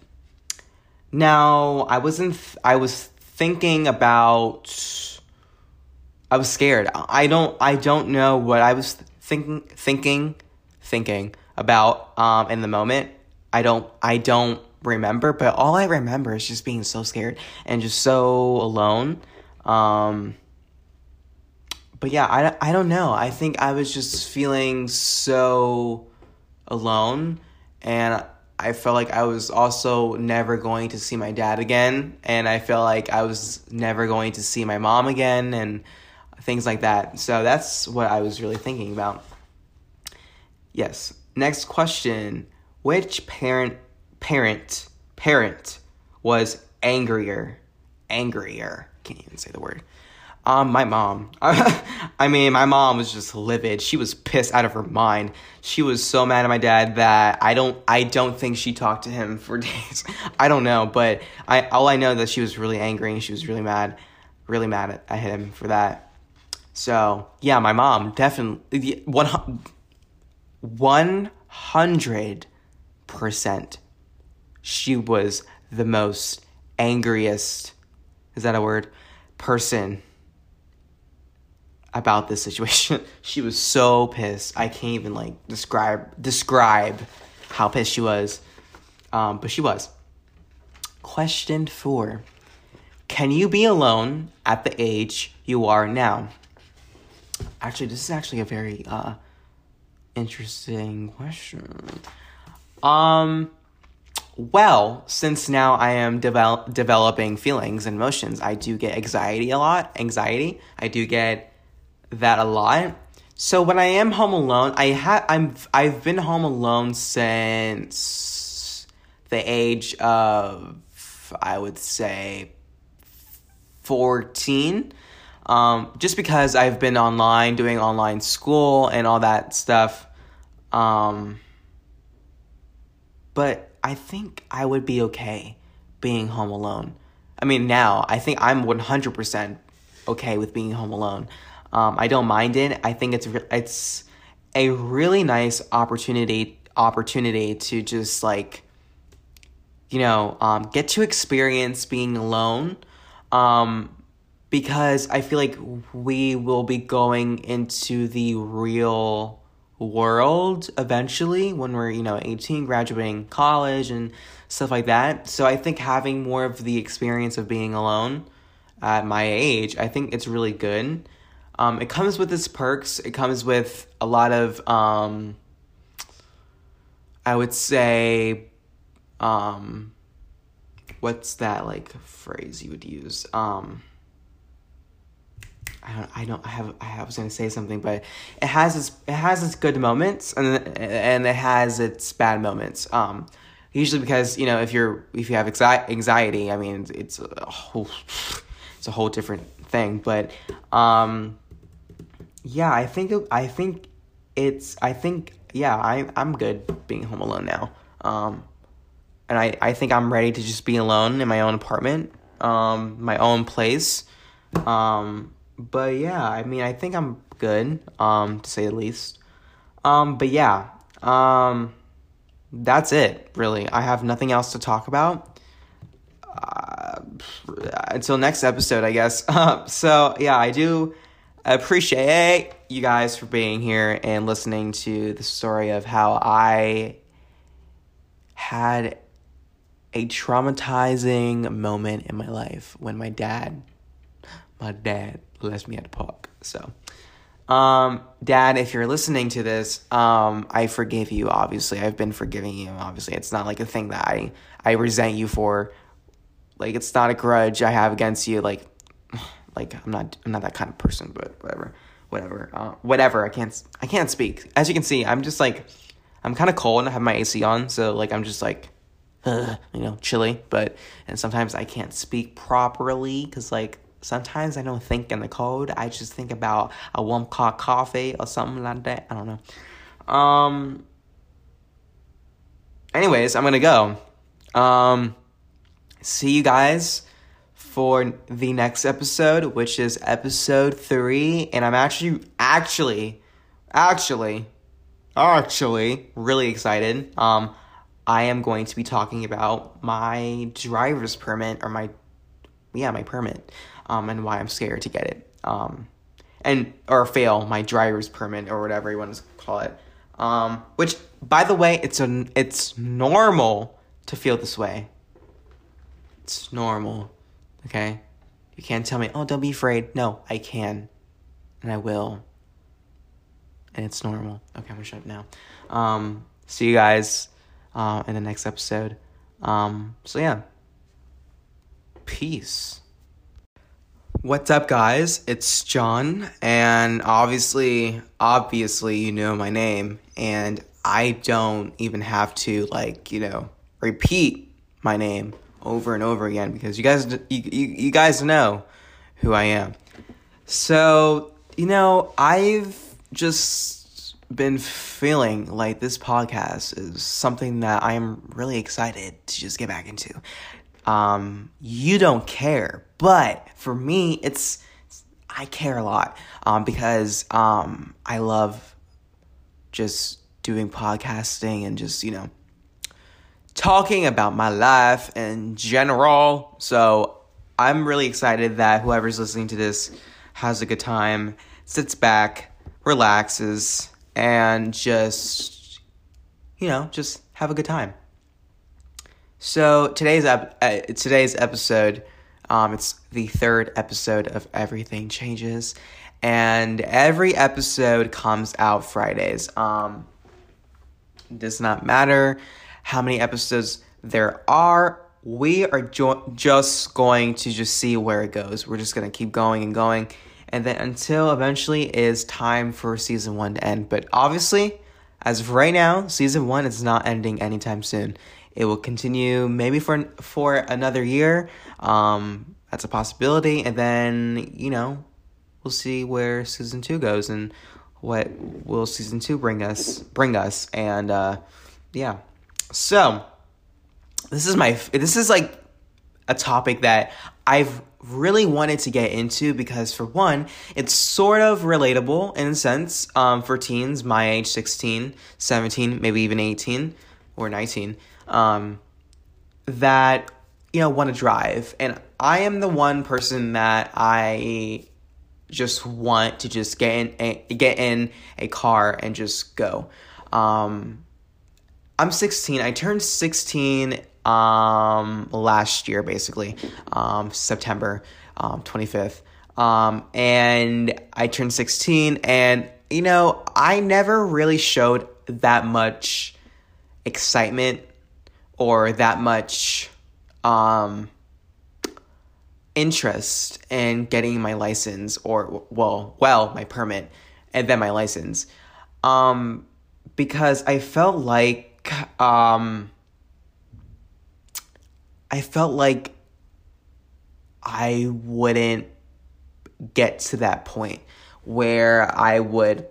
Now, I wasn't, th- I was thinking about, I was scared. I don't, I don't know what I was thinking, thinking, thinking about um, in the moment. I don't, I don't remember, but all I remember is just being so scared and just so alone. Um, but yeah, I, I don't know. I think I was just feeling so alone and I felt like I was also never going to see my dad again and I felt like I was never going to see my mom again and things like that. So that's what I was really thinking about. Yes. Next question. Which parent parent parent was angrier? Angrier. Can't even say the word. Um, my mom. I mean, my mom was just livid. She was pissed out of her mind. She was so mad at my dad that I don't I don't think she talked to him for days. I don't know, but I all I know that she was really angry and she was really mad, really mad at, at him for that. So, yeah, my mom definitely one one hundred percent she was the most angriest is that a word person about this situation. she was so pissed. I can't even like describe describe how pissed she was. Um, but she was. Question four. Can you be alone at the age you are now? Actually, this is actually a very uh, interesting question. Um, well, since now I am develop, developing feelings and emotions, I do get anxiety a lot. Anxiety. I do get that a lot. So when I am home alone, I have I'm I've been home alone since the age of I would say 14. Um, just because I've been online doing online school and all that stuff. Um, but I think I would be okay being home alone. I mean, now I think I'm 100% okay with being home alone. Um, I don't mind it. I think it's re- it's a really nice opportunity opportunity to just like you know um, get to experience being alone. Um, because I feel like we will be going into the real world eventually when we're you know 18 graduating college and stuff like that. So i think having more of the experience of being alone at my age i think it's really good um, it comes with its perks. It comes with a lot of, um, I would say, um, what's that like phrase you would use? Um, I don't, I don't, I have, I was gonna say something, but it has its, it has its good moments and and it has its bad moments. Um, usually because you know if you're if you have anxiety, I mean it's a whole, it's a whole different thing. But um, yeah, I think I think it's I think yeah, I I'm good being home alone now. Um and I I think I'm ready to just be alone in my own apartment, um my own place. Um but yeah, I mean, I think I'm good um to say the least. Um but yeah, um that's it, really. I have nothing else to talk about. Uh, until next episode, I guess. so, yeah, I do I appreciate you guys for being here and listening to the story of how I had a traumatizing moment in my life when my dad, my dad left me at the park. So, Um, Dad, if you're listening to this, um, I forgive you. Obviously, I've been forgiving you. Obviously, it's not like a thing that I I resent you for. Like, it's not a grudge I have against you. Like, like I'm not I'm not that kind of person. But whatever, whatever, uh, whatever. I can't I can't speak. As you can see, I'm just like I'm kind of cold and I have my AC on, so like I'm just like. Uh, you know, chilly, but and sometimes I can't speak properly because like sometimes I don't think in the cold. I just think about a warm cup coffee or something like that. I don't know. Um. Anyways, I'm gonna go. Um. See you guys for the next episode, which is episode three, and I'm actually, actually, actually, actually really excited. Um. I am going to be talking about my driver's permit or my yeah, my permit um, and why I'm scared to get it. Um, and or fail my driver's permit or whatever you want to call it. Um, which, by the way, it's a it's normal to feel this way. It's normal, okay. You can't tell me, oh, don't be afraid. No, I can, and I will, and it's normal. Okay, I'm gonna shut up now. Um, see you guys uh, in the next episode. Um, so yeah, peace. What's up, guys? It's John, and obviously, obviously, you know my name, and I don't even have to, like, you know, repeat my name over and over again because you guys, you, you, you guys know who I am. So, you know, I've just been feeling like this podcast is something that I'm really excited to just get back into um, you don't care. But for me, it's, I care a lot um, because um, I love just doing podcasting and just, you know, talking about my life in general. So I'm really excited that whoever's listening to this has a good time, sits back, relaxes, and just, you know, just have a good time. So today's ep- uh, today's episode, um, it's the third episode of Everything Changes, and every episode comes out Fridays. Um, does not matter how many episodes there are. We are jo- just going to just see where it goes. We're just gonna keep going and going, and then until eventually is time for season one to end. But obviously, as of right now, season one is not ending anytime soon. It will continue maybe for for another year. Um, that's a possibility, and then you know we'll see where season two goes and what will season two bring us bring us and uh, yeah. So this is my this is like a topic that I've really wanted to get into because for one it's sort of relatable in a sense um, for teens my age 16 17 maybe even 18 or 19 um, that you know want to drive, and I am the one person that I just want to just get in a, get in a car and just go. Um, I'm 16. I turned 16 um, last year, basically, um, September um, 25th. Um, and I turned 16, and you know, I never really showed that much excitement or that much um, interest in getting my license or well well my permit and then my license um, because i felt like um, i felt like i wouldn't get to that point where i would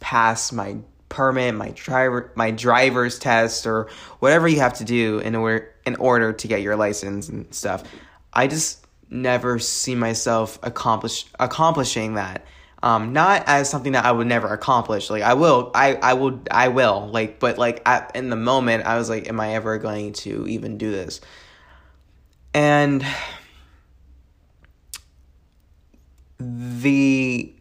pass my permit, my driver my driver's test or whatever you have to do in order in order to get your license and stuff. I just never see myself accomplish accomplishing that. Um, not as something that I would never accomplish. Like I will, I I will, I will. Like, but like in the moment, I was like, am I ever going to even do this? And the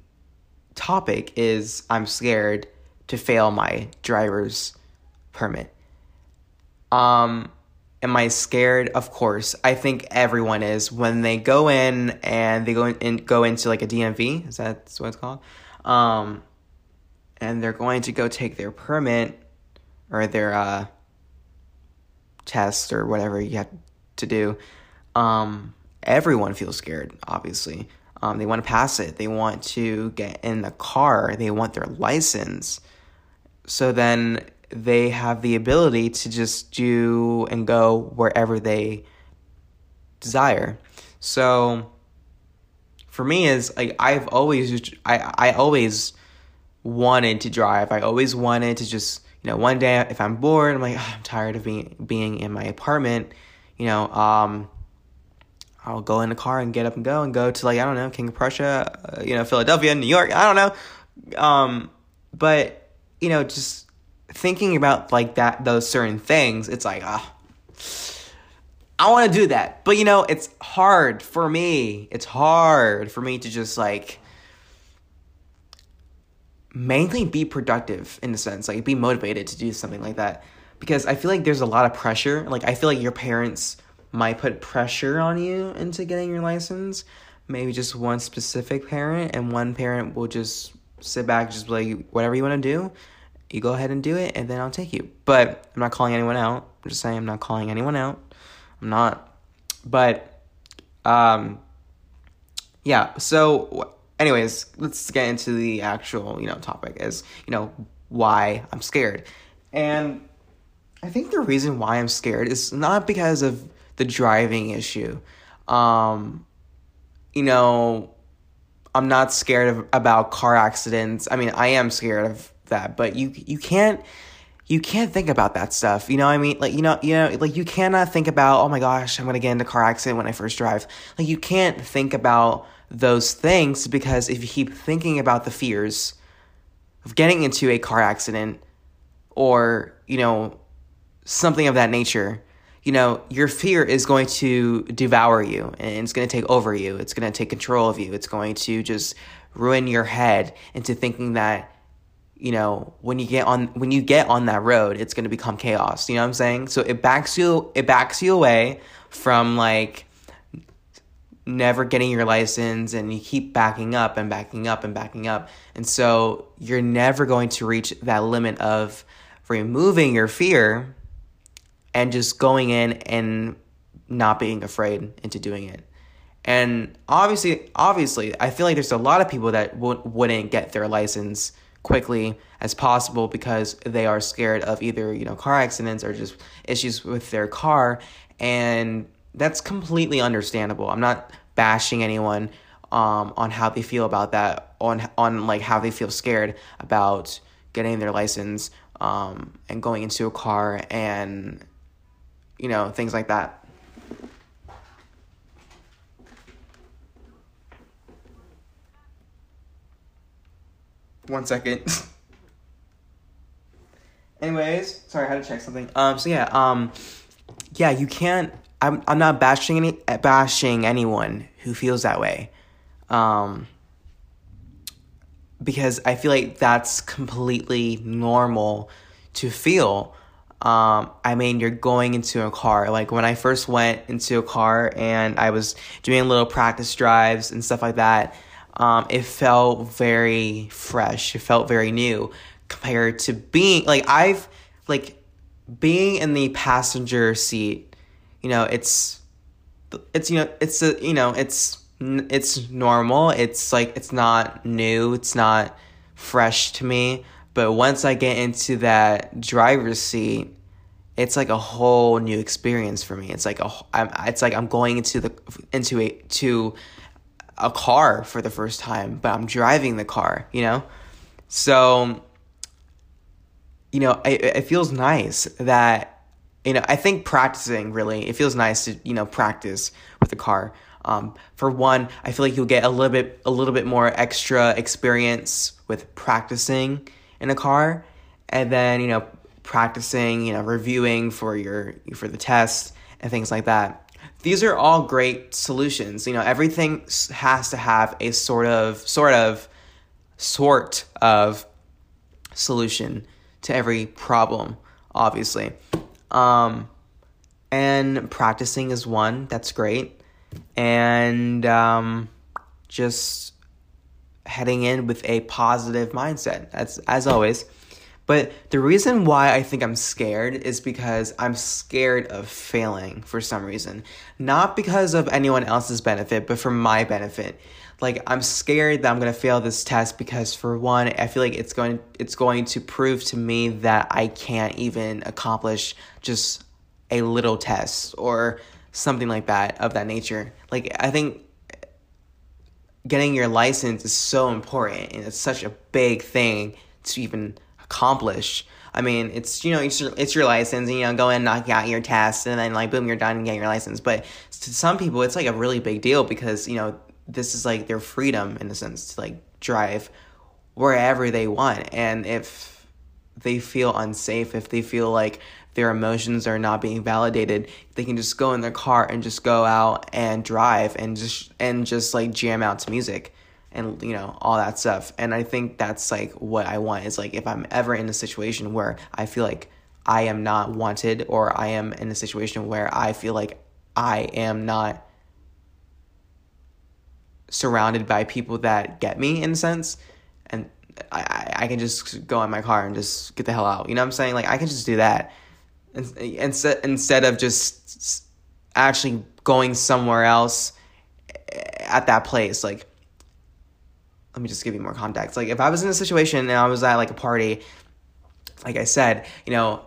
topic is I'm scared to fail my driver's permit. Um, am I scared? Of course. I think everyone is when they go in and they go in, in go into like a DMV. Is that what it's called? Um, and they're going to go take their permit or their uh, test or whatever you have to do. Um, everyone feels scared, obviously. Um, they want to pass it. They want to get in the car. They want their license. So then they have the ability to just do and go wherever they desire. So for me is like I've always I I always wanted to drive. I always wanted to just you know one day if I'm bored I'm like oh, I'm tired of being being in my apartment. You know um I'll go in the car and get up and go and go to like I don't know King of Prussia, uh, you know Philadelphia, New York. I don't know, um, but you know just thinking about like that those certain things, it's like ah, I want to do that, but you know it's hard for me. It's hard for me to just like mainly be productive in a sense, like be motivated to do something like that because I feel like there's a lot of pressure. Like I feel like your parents might put pressure on you into getting your license. Maybe just one specific parent, and one parent will just sit back, just like, whatever you want to do, you go ahead and do it, and then I'll take you. But I'm not calling anyone out. I'm just saying I'm not calling anyone out. I'm not. But, um, yeah, so, anyways, let's get into the actual, you know, topic is, you know, why I'm scared. And I think the reason why I'm scared is not because of the driving issue. Um, you know, I'm not scared of about car accidents. I mean, I am scared of that, but you you can't you can't think about that stuff. You know I mean? Like you know, you know, like you cannot think about, oh my gosh, I'm gonna get into a car accident when I first drive. Like you can't think about those things because if you keep thinking about the fears of getting into a car accident or, you know, something of that nature, you know, your fear is going to devour you and it's going to take over you. It's going to take control of you. It's going to just ruin your head into thinking that, you know, when you get on when you get on that road, it's going to become chaos. You know what I'm saying? So it backs you it backs you away from like never getting your license and you keep backing up and backing up and backing up. And so you're never going to reach that limit of removing your fear and just going in and not being afraid into doing it. And obviously, obviously, I feel like there's a lot of people that w- wouldn't get their license quickly as possible because they are scared of either you know car accidents or just issues with their car, and that's completely understandable. I'm not bashing anyone um, on how they feel about that, on on like how they feel scared about getting their license um, and going into a car and you know, things like that. One second. Anyways, sorry, I had to check something. Um, so yeah, um, yeah, you can't. I'm I'm not bashing any bashing anyone who feels that way, um, because I feel like that's completely normal to feel um, I mean, you're going into a car. Like when I first went into a car and I was doing little practice drives and stuff like that, um, it felt very fresh. It felt very new compared to being like I've like being in the passenger seat. You know, it's it's you know it's a you know it's it's normal. It's like it's not new. It's not fresh to me. But once I get into that driver's seat, it's like a whole new experience for me. It's like a I'm, it's like I'm going into the into a to a car for the first time, but I'm driving the car, you know? So you know, it, it feels nice that you know, I think practicing really, it feels nice to, you know, practice with the car. Um, for one, I feel like you'll get a little bit a little bit more extra experience with practicing in a car and then you know practicing you know reviewing for your for the test and things like that these are all great solutions. You know everything has to have a sort of sort of sort of solution to every problem obviously. Um, and practicing is one. That's great. And um, just heading in with a positive mindset, as as always. But the reason why I think I'm scared is because I'm scared of failing for some reason. Not because of anyone else's benefit, but for my benefit. Like I'm scared that I'm going to fail this test because for one, I feel like it's going it's going to prove to me that I can't even accomplish just a little test or something like that of that nature. Like I think getting your license is so important and it's such a big thing to even accomplish. I mean, it's you know, it's your, it's your license, and you know, go and knock out your test, and then like boom, you're done and get your license. But to some people, it's like a really big deal because you know this is like their freedom in a sense to like drive wherever they want, and if they feel unsafe, if they feel like their emotions are not being validated, they can just go in their car and just go out and drive and just and just like jam out to music and you know all that stuff. And i think that's like what i want is like if i'm ever in a situation where i feel like i am not wanted or i am in a situation where i feel like i am not surrounded by people that get me in a sense and i i can just go in my car and just get the hell out. You know what i'm saying? Like i can just do that. Instead instead of just actually going somewhere else eh, at that place like let me just give you more context. Like if I was in a situation and I was at like a party, like I said, you know,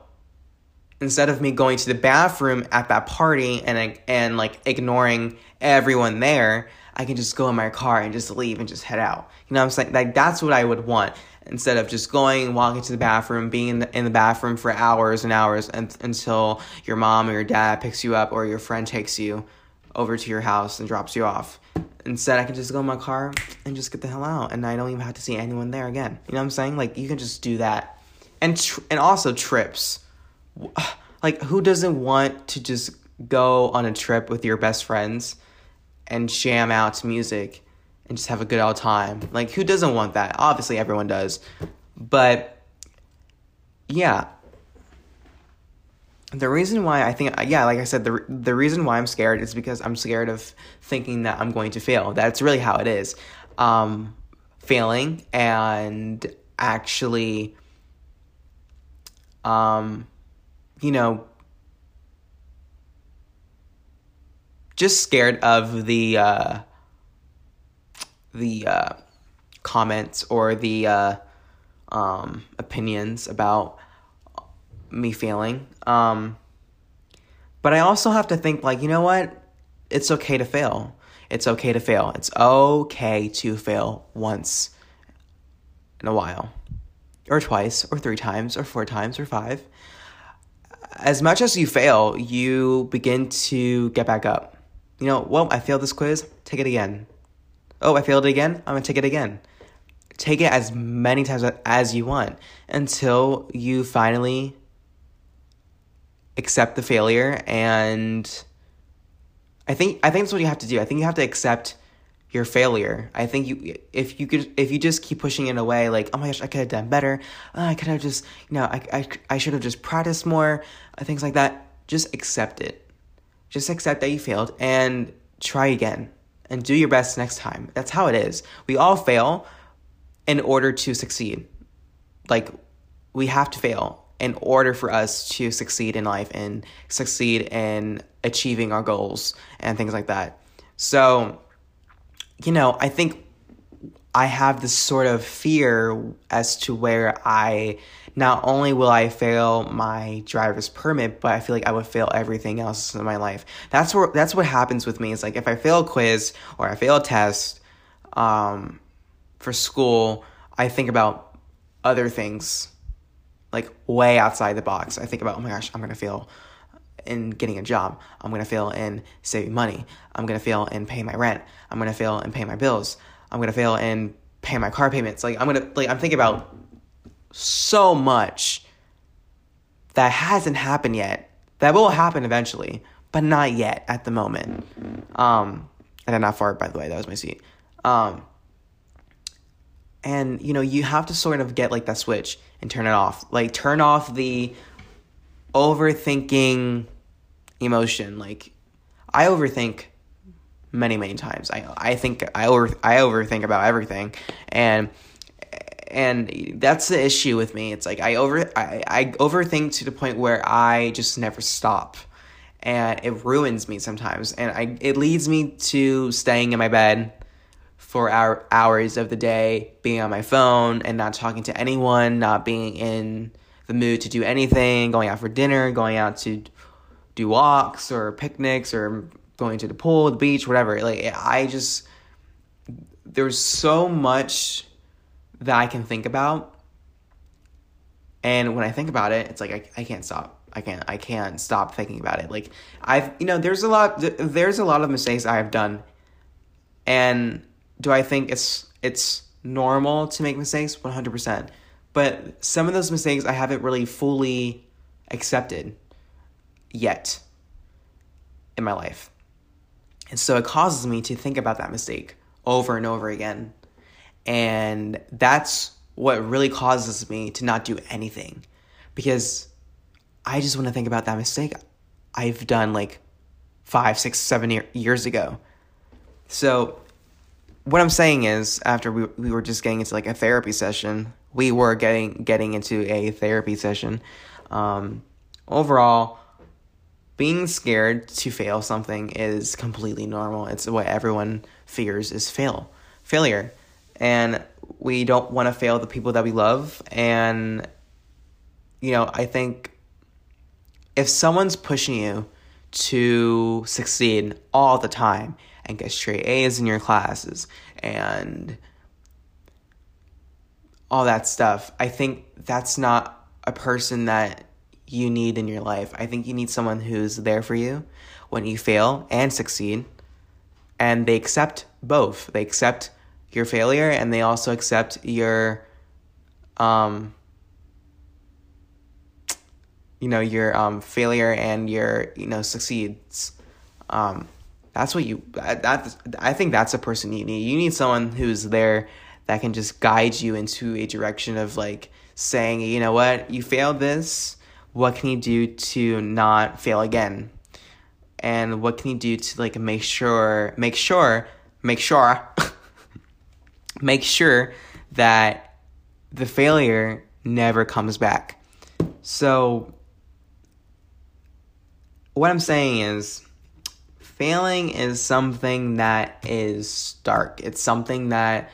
instead of me going to the bathroom at that party and and like ignoring everyone there, I can just go in my car and just leave and just head out. You know I'm saying? Like that's what I would want instead of just going and walking to the bathroom, being in the, in the bathroom for hours and hours and, until your mom or your dad picks you up or your friend takes you over to your house and drops you off. Instead, I can just go in my car and just get the hell out, and I don't even have to see anyone there again. You know what I'm saying? Like you can just do that, and tr- and also trips. Like who doesn't want to just go on a trip with your best friends and jam out to music and just have a good old time? Like who doesn't want that? Obviously, everyone does, but yeah, the reason why I think yeah, like I said, the the reason why I'm scared is because I'm scared of thinking that I'm going to fail. That's really how it is. Um, failing and actually um you know just scared of the uh the uh comments or the uh um opinions about me failing. Um, but I also have to think, like, you know what? It's okay to fail. It's okay to fail. It's okay to fail once in a while, or twice, or three times, or four times, or five. As much as you fail, you begin to get back up. You know, well, I failed this quiz, take it again. Oh, I failed it again, I'm gonna take it again. Take it as many times as you want until you finally accept the failure and I think I think that's what you have to do. I think you have to accept your failure. I think you if you could if you just keep pushing it away like oh my gosh I could have done better. Oh, I could have just you know I I I should have just practiced more. Uh, things like that. Just accept it. Just accept that you failed and try again and do your best next time. That's how it is. We all fail in order to succeed. Like we have to fail in order for us to succeed in life and succeed in achieving our goals and things like that. So, you know, I think I have this sort of fear as to where I not only will I fail my driver's permit, but I feel like I would fail everything else in my life. That's where that's what happens with me. It's like if I fail a quiz or I fail a test um, for school, I think about other things like way outside the box. I think about, oh my gosh, I'm gonna fail in getting a job. I'm gonna fail in saving money. I'm gonna fail in paying my rent. I'm gonna fail in paying my bills. I'm gonna fail in paying my car payments. Like I'm gonna like I'm thinking about so much that hasn't happened yet. That will happen eventually, but not yet at the moment. Um, and I'm not far by the way. That was my seat. Um, and you know you have to sort of get like that switch and turn it off like turn off the overthinking emotion like i overthink many many times. I I think I over I overthink about everything, and and that's the issue with me. It's like I over I, I overthink to the point where I just never stop. And it ruins me sometimes. And I it leads me to staying in my bed for hour, hours of the day, being on my phone and not talking to anyone, not being in the mood to do anything, going out for dinner, going out to do walks or picnics or going to the pool, the beach, whatever. Like I just there's so much that I can think about. And when I think about it, it's like I, I can't stop. I can't I can't stop thinking about it. Like I've you know there's a lot there's a lot of mistakes I have done, and do I think it's it's normal to make mistakes? One hundred percent. But some of those mistakes I haven't really fully accepted yet in my life, and so it causes me to think about that mistake over and over again and that's what really causes me to not do anything because I just want to think about that mistake I've done like five, six, seven year, years ago. So, what I'm saying is, after we, we were just getting into like a therapy session, we were getting getting into a therapy session. Um, overall, being scared to fail something is completely normal. It's what everyone fears is fail failure and we don't want to fail the people that we love and you know i think if someone's pushing you to succeed all the time and get straight a's in your classes and all that stuff. I think that's not a person that you need in your life. I think you need someone who's there for you when you fail and succeed. And they accept both. They accept your failure and they also accept your um you know your um failure and your you know succeeds. Um that's what you uh, that I think that's a person you need. You need someone who's there that can just guide you into a direction of like saying you know what? You failed this. What can you do to not fail again? And what can you do to like make sure make sure make sure make sure that the failure never comes back. So, what I'm saying is, failing is something that is dark. It's something that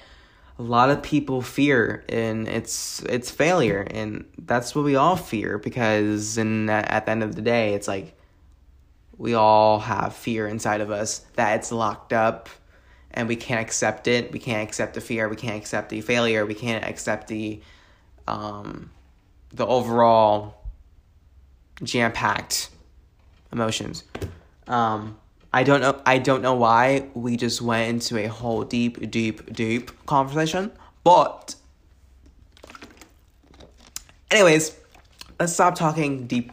a lot of people fear, and it's it's failure, and that's what we all fear because, in at the end of the day, it's like we all have fear inside of us that it's locked up and we can't accept it. We can't accept the fear. We can't accept the failure. We can't accept the um, the overall jam packed emotions. Um, I don't know. I don't know why we just went into a whole deep, deep, deep conversation. But, anyways, let's stop talking deep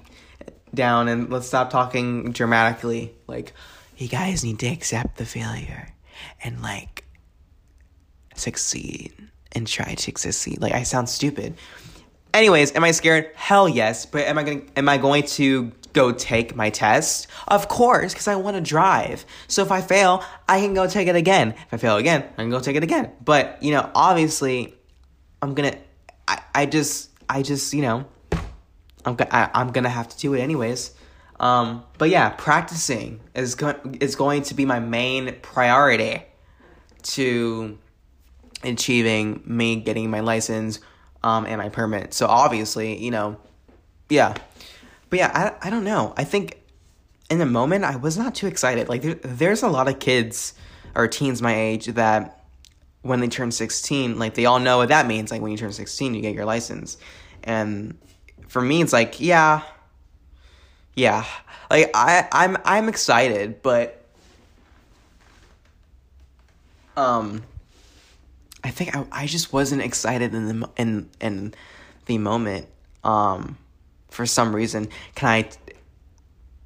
down and let's stop talking dramatically. Like, you guys need to accept the failure and like succeed and try to succeed. Like I sound stupid. Anyways, am I scared? Hell yes. But am I going am I going to go take my test? Of course, because I want to drive. So if I fail, I can go take it again. If I fail again, I can go take it again. But you know, obviously, I'm gonna. I, I just I just you know, I'm gonna I'm gonna have to do it anyways. Um, but yeah, practicing is go- is going to be my main priority to achieving me getting my license um, and my permit. So obviously, you know, yeah. But yeah, I, I don't know. I think in the moment I was not too excited. Like there, there's a lot of kids or teens my age that when they turn 16, like they all know what that means. Like when you turn 16, you get your license. And for me, it's like, yeah, yeah, like I I'm I'm excited, but um, I think I I just wasn't excited in the in in the moment. Um, for some reason, can I?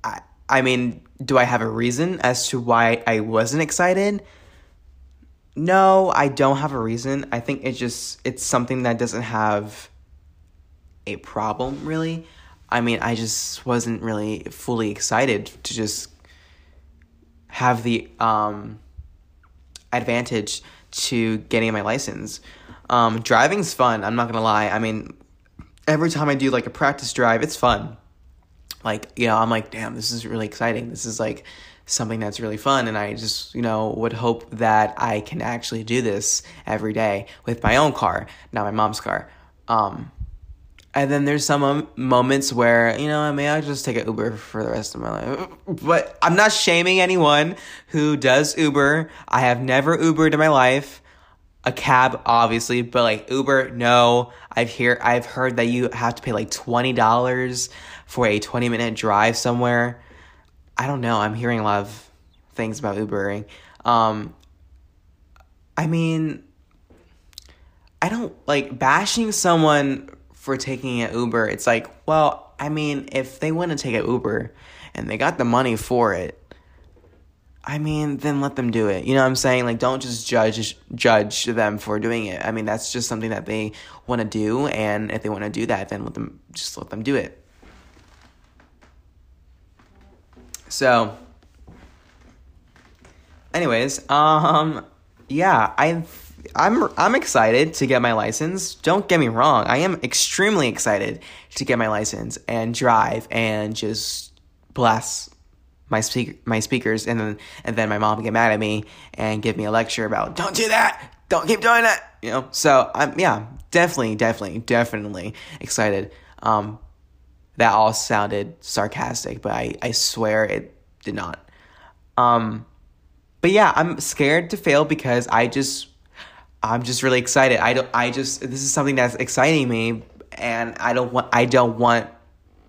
I I mean, do I have a reason as to why I wasn't excited? No, I don't have a reason. I think it's just it's something that doesn't have a problem really. I mean, I just wasn't really fully excited to just have the um advantage to getting my license. Um, driving's fun. I'm not gonna lie. I mean, every time I do like a practice drive, it's fun. Like you know, I'm like, damn, this is really exciting. This is like something that's really fun, and I just you know would hope that I can actually do this every day with my own car, not my mom's car. Um, and then there's some moments where, you know, I mean, I just take an Uber for the rest of my life. But I'm not shaming anyone who does Uber. I have never Ubered in my life. A cab, obviously, but like Uber, no. I've hear I've heard that you have to pay like twenty dollars for a twenty minute drive somewhere. I don't know. I'm hearing a lot of things about Ubering. Um, I mean, I don't like bashing someone for taking an Uber, it's like, well, I mean, if they want to take an Uber and they got the money for it, I mean, then let them do it. You know what I'm saying? Like don't just judge judge them for doing it. I mean, that's just something that they want to do and if they want to do that, then let them just let them do it. So anyways, um yeah, I've I'm I'm excited to get my license. Don't get me wrong. I am extremely excited to get my license and drive and just blast my speak my speakers and then and then my mom get mad at me and give me a lecture about don't do that. Don't keep doing that. You know. So I'm yeah, definitely definitely definitely excited. Um that all sounded sarcastic, but I I swear it did not. Um but yeah, I'm scared to fail because I just I'm just really excited. I don't. I just this is something that's exciting me, and I don't want. I don't want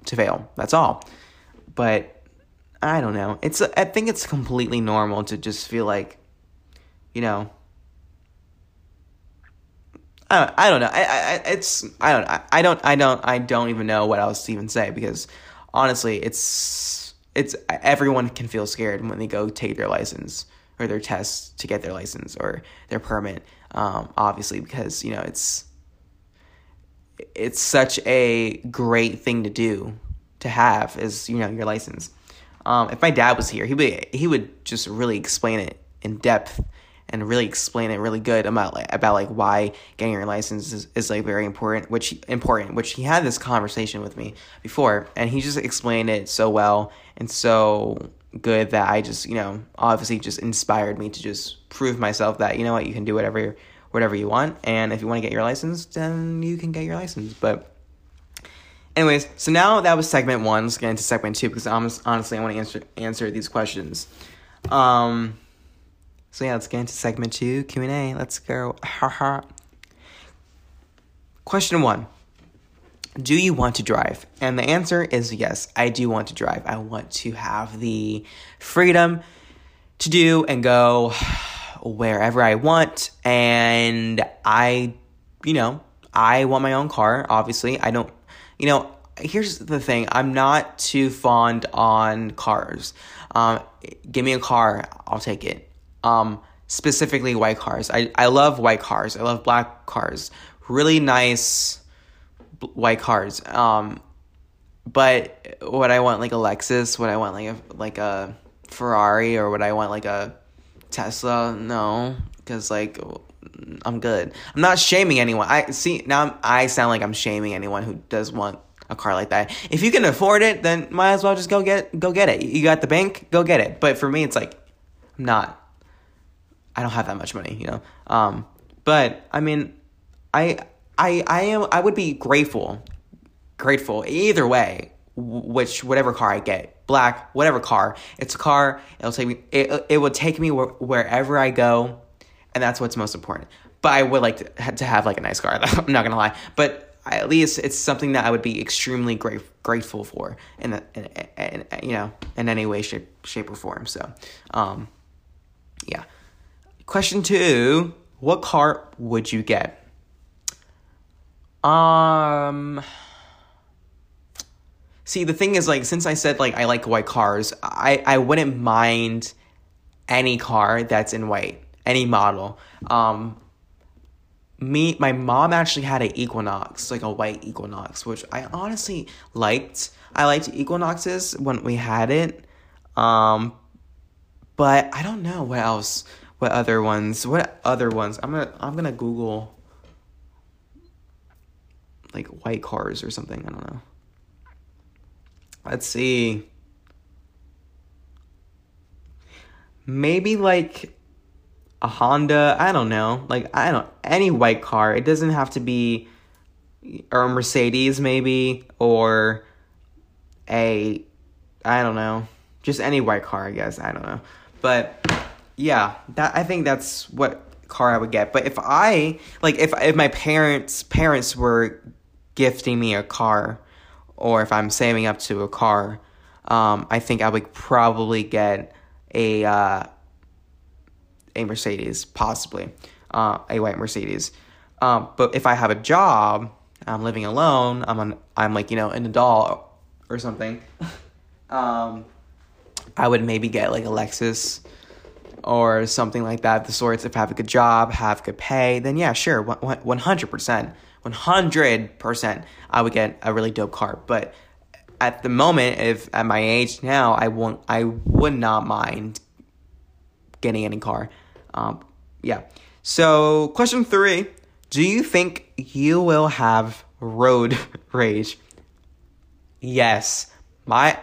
to fail. That's all. But I don't know. It's. I think it's completely normal to just feel like, you know. I don't, I don't know. I, I it's I don't I don't I don't I don't even know what else to even say because honestly, it's it's everyone can feel scared when they go take their license or their test to get their license or their permit um, obviously because you know it's it's such a great thing to do to have is you know your license. Um, if my dad was here, he would he would just really explain it in depth and really explain it really good about like about like why getting your license is, is like very important which important which he had this conversation with me before and he just explained it so well and so good that I just, you know, obviously just inspired me to just prove myself that, you know what, you can do whatever whatever you want and if you want to get your license, then you can get your license. But anyways, so now that was segment 1. Let's get into segment 2 because I'm, honestly I want to answer answer these questions. Um so yeah, let's get into segment 2 Q&A. Let's go. Question 1 do you want to drive? And the answer is yes, I do want to drive. I want to have the freedom to do and go wherever I want. And I, you know, I want my own car, obviously. I don't, you know, here's the thing I'm not too fond on cars. Um, give me a car, I'll take it. Um, specifically white cars. I, I love white cars, I love black cars. Really nice white cars. Um, but what I want like a Lexus, what I want like a like a Ferrari, or what I want like a Tesla, no, because like I'm good. I'm not shaming anyone. I see now I'm, I sound like I'm shaming anyone who does want a car like that. If you can afford it, then might as well just go get go get it. You got the bank, go get it. But for me, it's like I'm not. I don't have that much money, you know. Um, but I mean, I I I am I would be grateful, grateful either way, which whatever car I get, black, whatever car, it's a car. It'll take me. It it will take me wherever I go, and that's what's most important. But I would like to, to have like a nice car. I'm not gonna lie, but at least it's something that I would be extremely great, grateful for in, a, in, in, in, you know in any way shape shape or form. So, um, yeah. Question two: What car would you get? Um. See, the thing is, like, since I said like I like white cars, I I wouldn't mind any car that's in white, any model. Um. Me, my mom actually had an Equinox, like a white Equinox, which I honestly liked. I liked Equinoxes when we had it. Um, but I don't know what else what other ones? What other ones? I'm gonna I'm gonna Google like white cars or something. I don't know. Let's see. Maybe like a Honda. I don't know. Like I don't any white car. It doesn't have to be or a Mercedes maybe or a I don't know. Just any white car, I guess. I don't know. But yeah, that I think that's what car I would get. But if I like if if my parents parents were gifting me a car or if I'm saving up to a car, um, I think I would probably get a uh, a Mercedes, possibly uh, a white Mercedes. Um, but if I have a job, I'm living alone. I'm an, I'm like you know an adult or something. um, I would maybe get like a Lexus or something like that. The sorts if I have a good job, have good pay, then yeah, sure, one hundred percent, one hundred percent, I would get a really dope car. But at the moment, if at my age now, I won't, I would not mind getting any car. Um, yeah. So question three: Do you think you will have road rage? Yes. My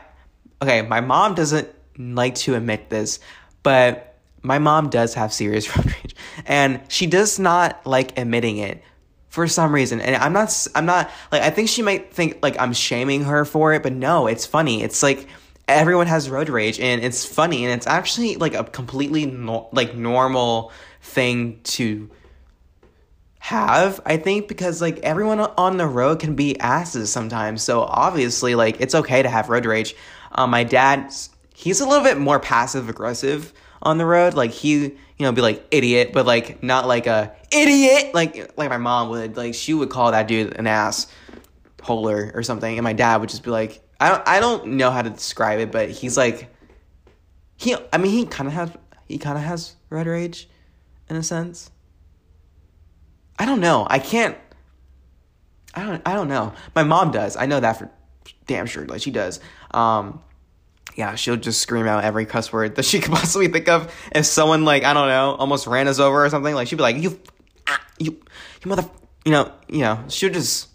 okay, my mom doesn't like to admit this, but my mom does have serious road rage and she does not like admitting it for some reason. And I'm not I'm not like I think she might think like I'm shaming her for it, but no, it's funny. It's like everyone has road rage and it's funny and it's actually like a completely no, like normal thing to have i think because like everyone on the road can be asses sometimes. So obviously like it's okay to have road rage. Um, my dad he's a little bit more passive aggressive on the road. Like he you know be like idiot but like not like a idiot! Like like my mom would like she would call that dude an ass holer or something and my dad would just be like i don't i don't know how to describe it but he's like he i mean he kind of has he kind of has red rage in a sense I don't know. I can't. I don't. I don't know. My mom does. I know that for damn sure. Like she does. Um, yeah, she'll just scream out every cuss word that she could possibly think of. If someone like I don't know, almost ran us over or something, like she'd be like, "You, ah, you, you mother," you know, you know, she'll just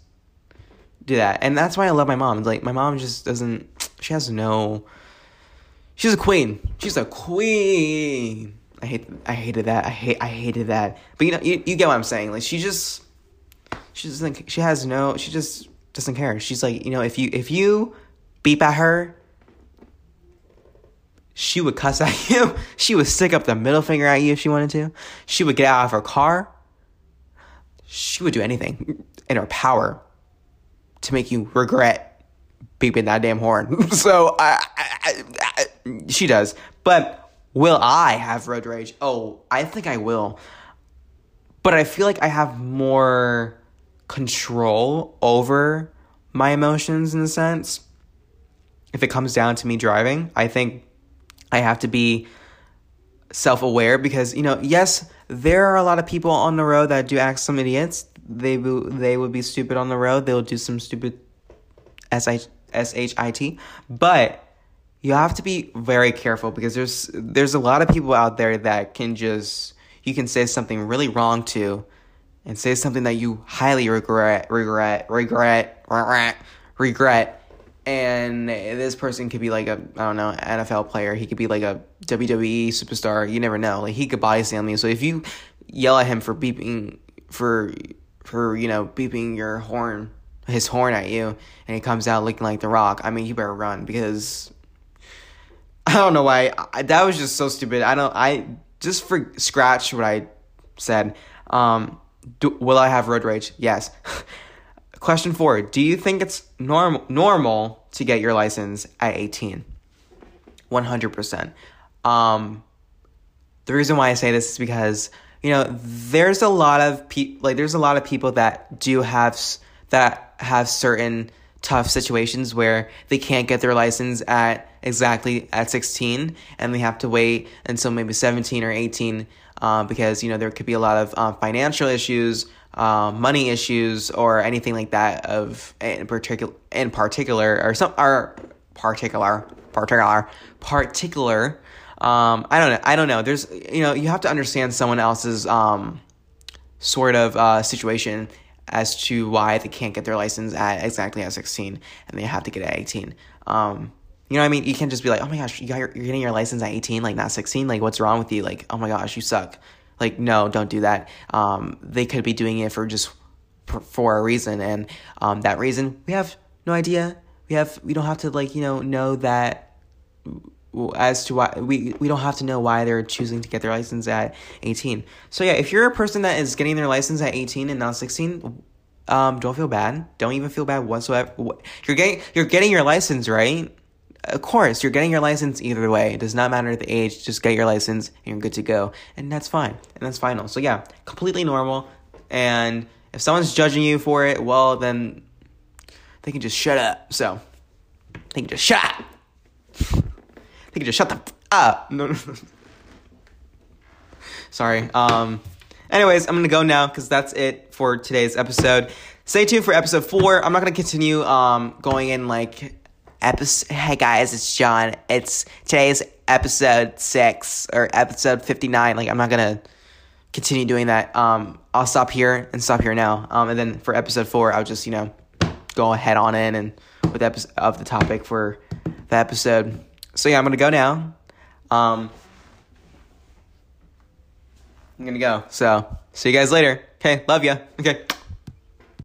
do that, and that's why I love my mom. Like my mom just doesn't. She has no. She's a queen. She's a queen. I hate I hated that. I hate I hated that. But you know you, you get what I'm saying. Like she just she doesn't she has no she just doesn't care. She's like, you know, if you if you beep at her, she would cuss at you. She would stick up the middle finger at you if she wanted to. She would get out of her car. She would do anything in her power to make you regret beeping that damn horn. so I, I, I, she does. But Will I have road rage? Oh, I think I will. But I feel like I have more control over my emotions in a sense. If it comes down to me driving, I think I have to be self aware because, you know, yes, there are a lot of people on the road that do act some idiots. They, they would be stupid on the road. They'll do some stupid S-H-I-T. But you have to be very careful because there's there's a lot of people out there that can just you can say something really wrong to and say something that you highly regret regret regret regret regret and this person could be like a I don't know NFL player. He could be like a WWE superstar. You never know. Like he could body slam. So if you yell at him for beeping for for you know beeping your horn his horn at you and he comes out looking like the rock, I mean you better run because I don't know why. I, that was just so stupid. I don't. I just for scratch what I said. Um, do, will I have road rage? Yes. Question four: Do you think it's normal normal to get your license at eighteen? One hundred percent. Um, the reason why I say this is because you know there's a lot of people like there's a lot of people that do have that have certain tough situations where they can't get their license at exactly at 16 and they have to wait until maybe 17 or 18 uh, because you know there could be a lot of uh, financial issues uh, money issues or anything like that of in particular in particular or some are particular particular particular Um, I don't know. I don't know. There's, you know, you have to understand someone else's um, sort of uh, situation as to why they can't get their license at exactly at 16 and they have to get it at 18. Um, you know what I mean? You can't just be like, oh my gosh, you you're getting your license at 18, like not 16. Like, what's wrong with you? Like, oh my gosh, you suck. Like, no, don't do that. Um, they could be doing it for just for, for a reason, and um, that reason we have no idea. We have we don't have to like you know know that as to why we we don't have to know why they're choosing to get their license at 18. So yeah, if you're a person that is getting their license at 18 and not 16, um, don't feel bad. Don't even feel bad whatsoever. You're getting you're getting your license, right? Of course, you're getting your license either way. It does not matter the age. Just get your license and you're good to go, and that's fine. And that's final. So yeah, completely normal. And if someone's judging you for it, well then they can just shut up. So they can just shut up. They can just shut the f- up. No, no, no. Sorry. Um. Anyways, I'm gonna go now because that's it for today's episode. Stay tuned for episode four. I'm not gonna continue um going in like episode. Hey guys, it's John. It's today's episode six or episode 59. Like I'm not gonna continue doing that. Um, I'll stop here and stop here now. Um, and then for episode four, I'll just you know go ahead on in and with episode of the topic for the episode. So yeah, I'm gonna go now. Um, I'm gonna go. So see you guys later. Okay, love ya. Okay.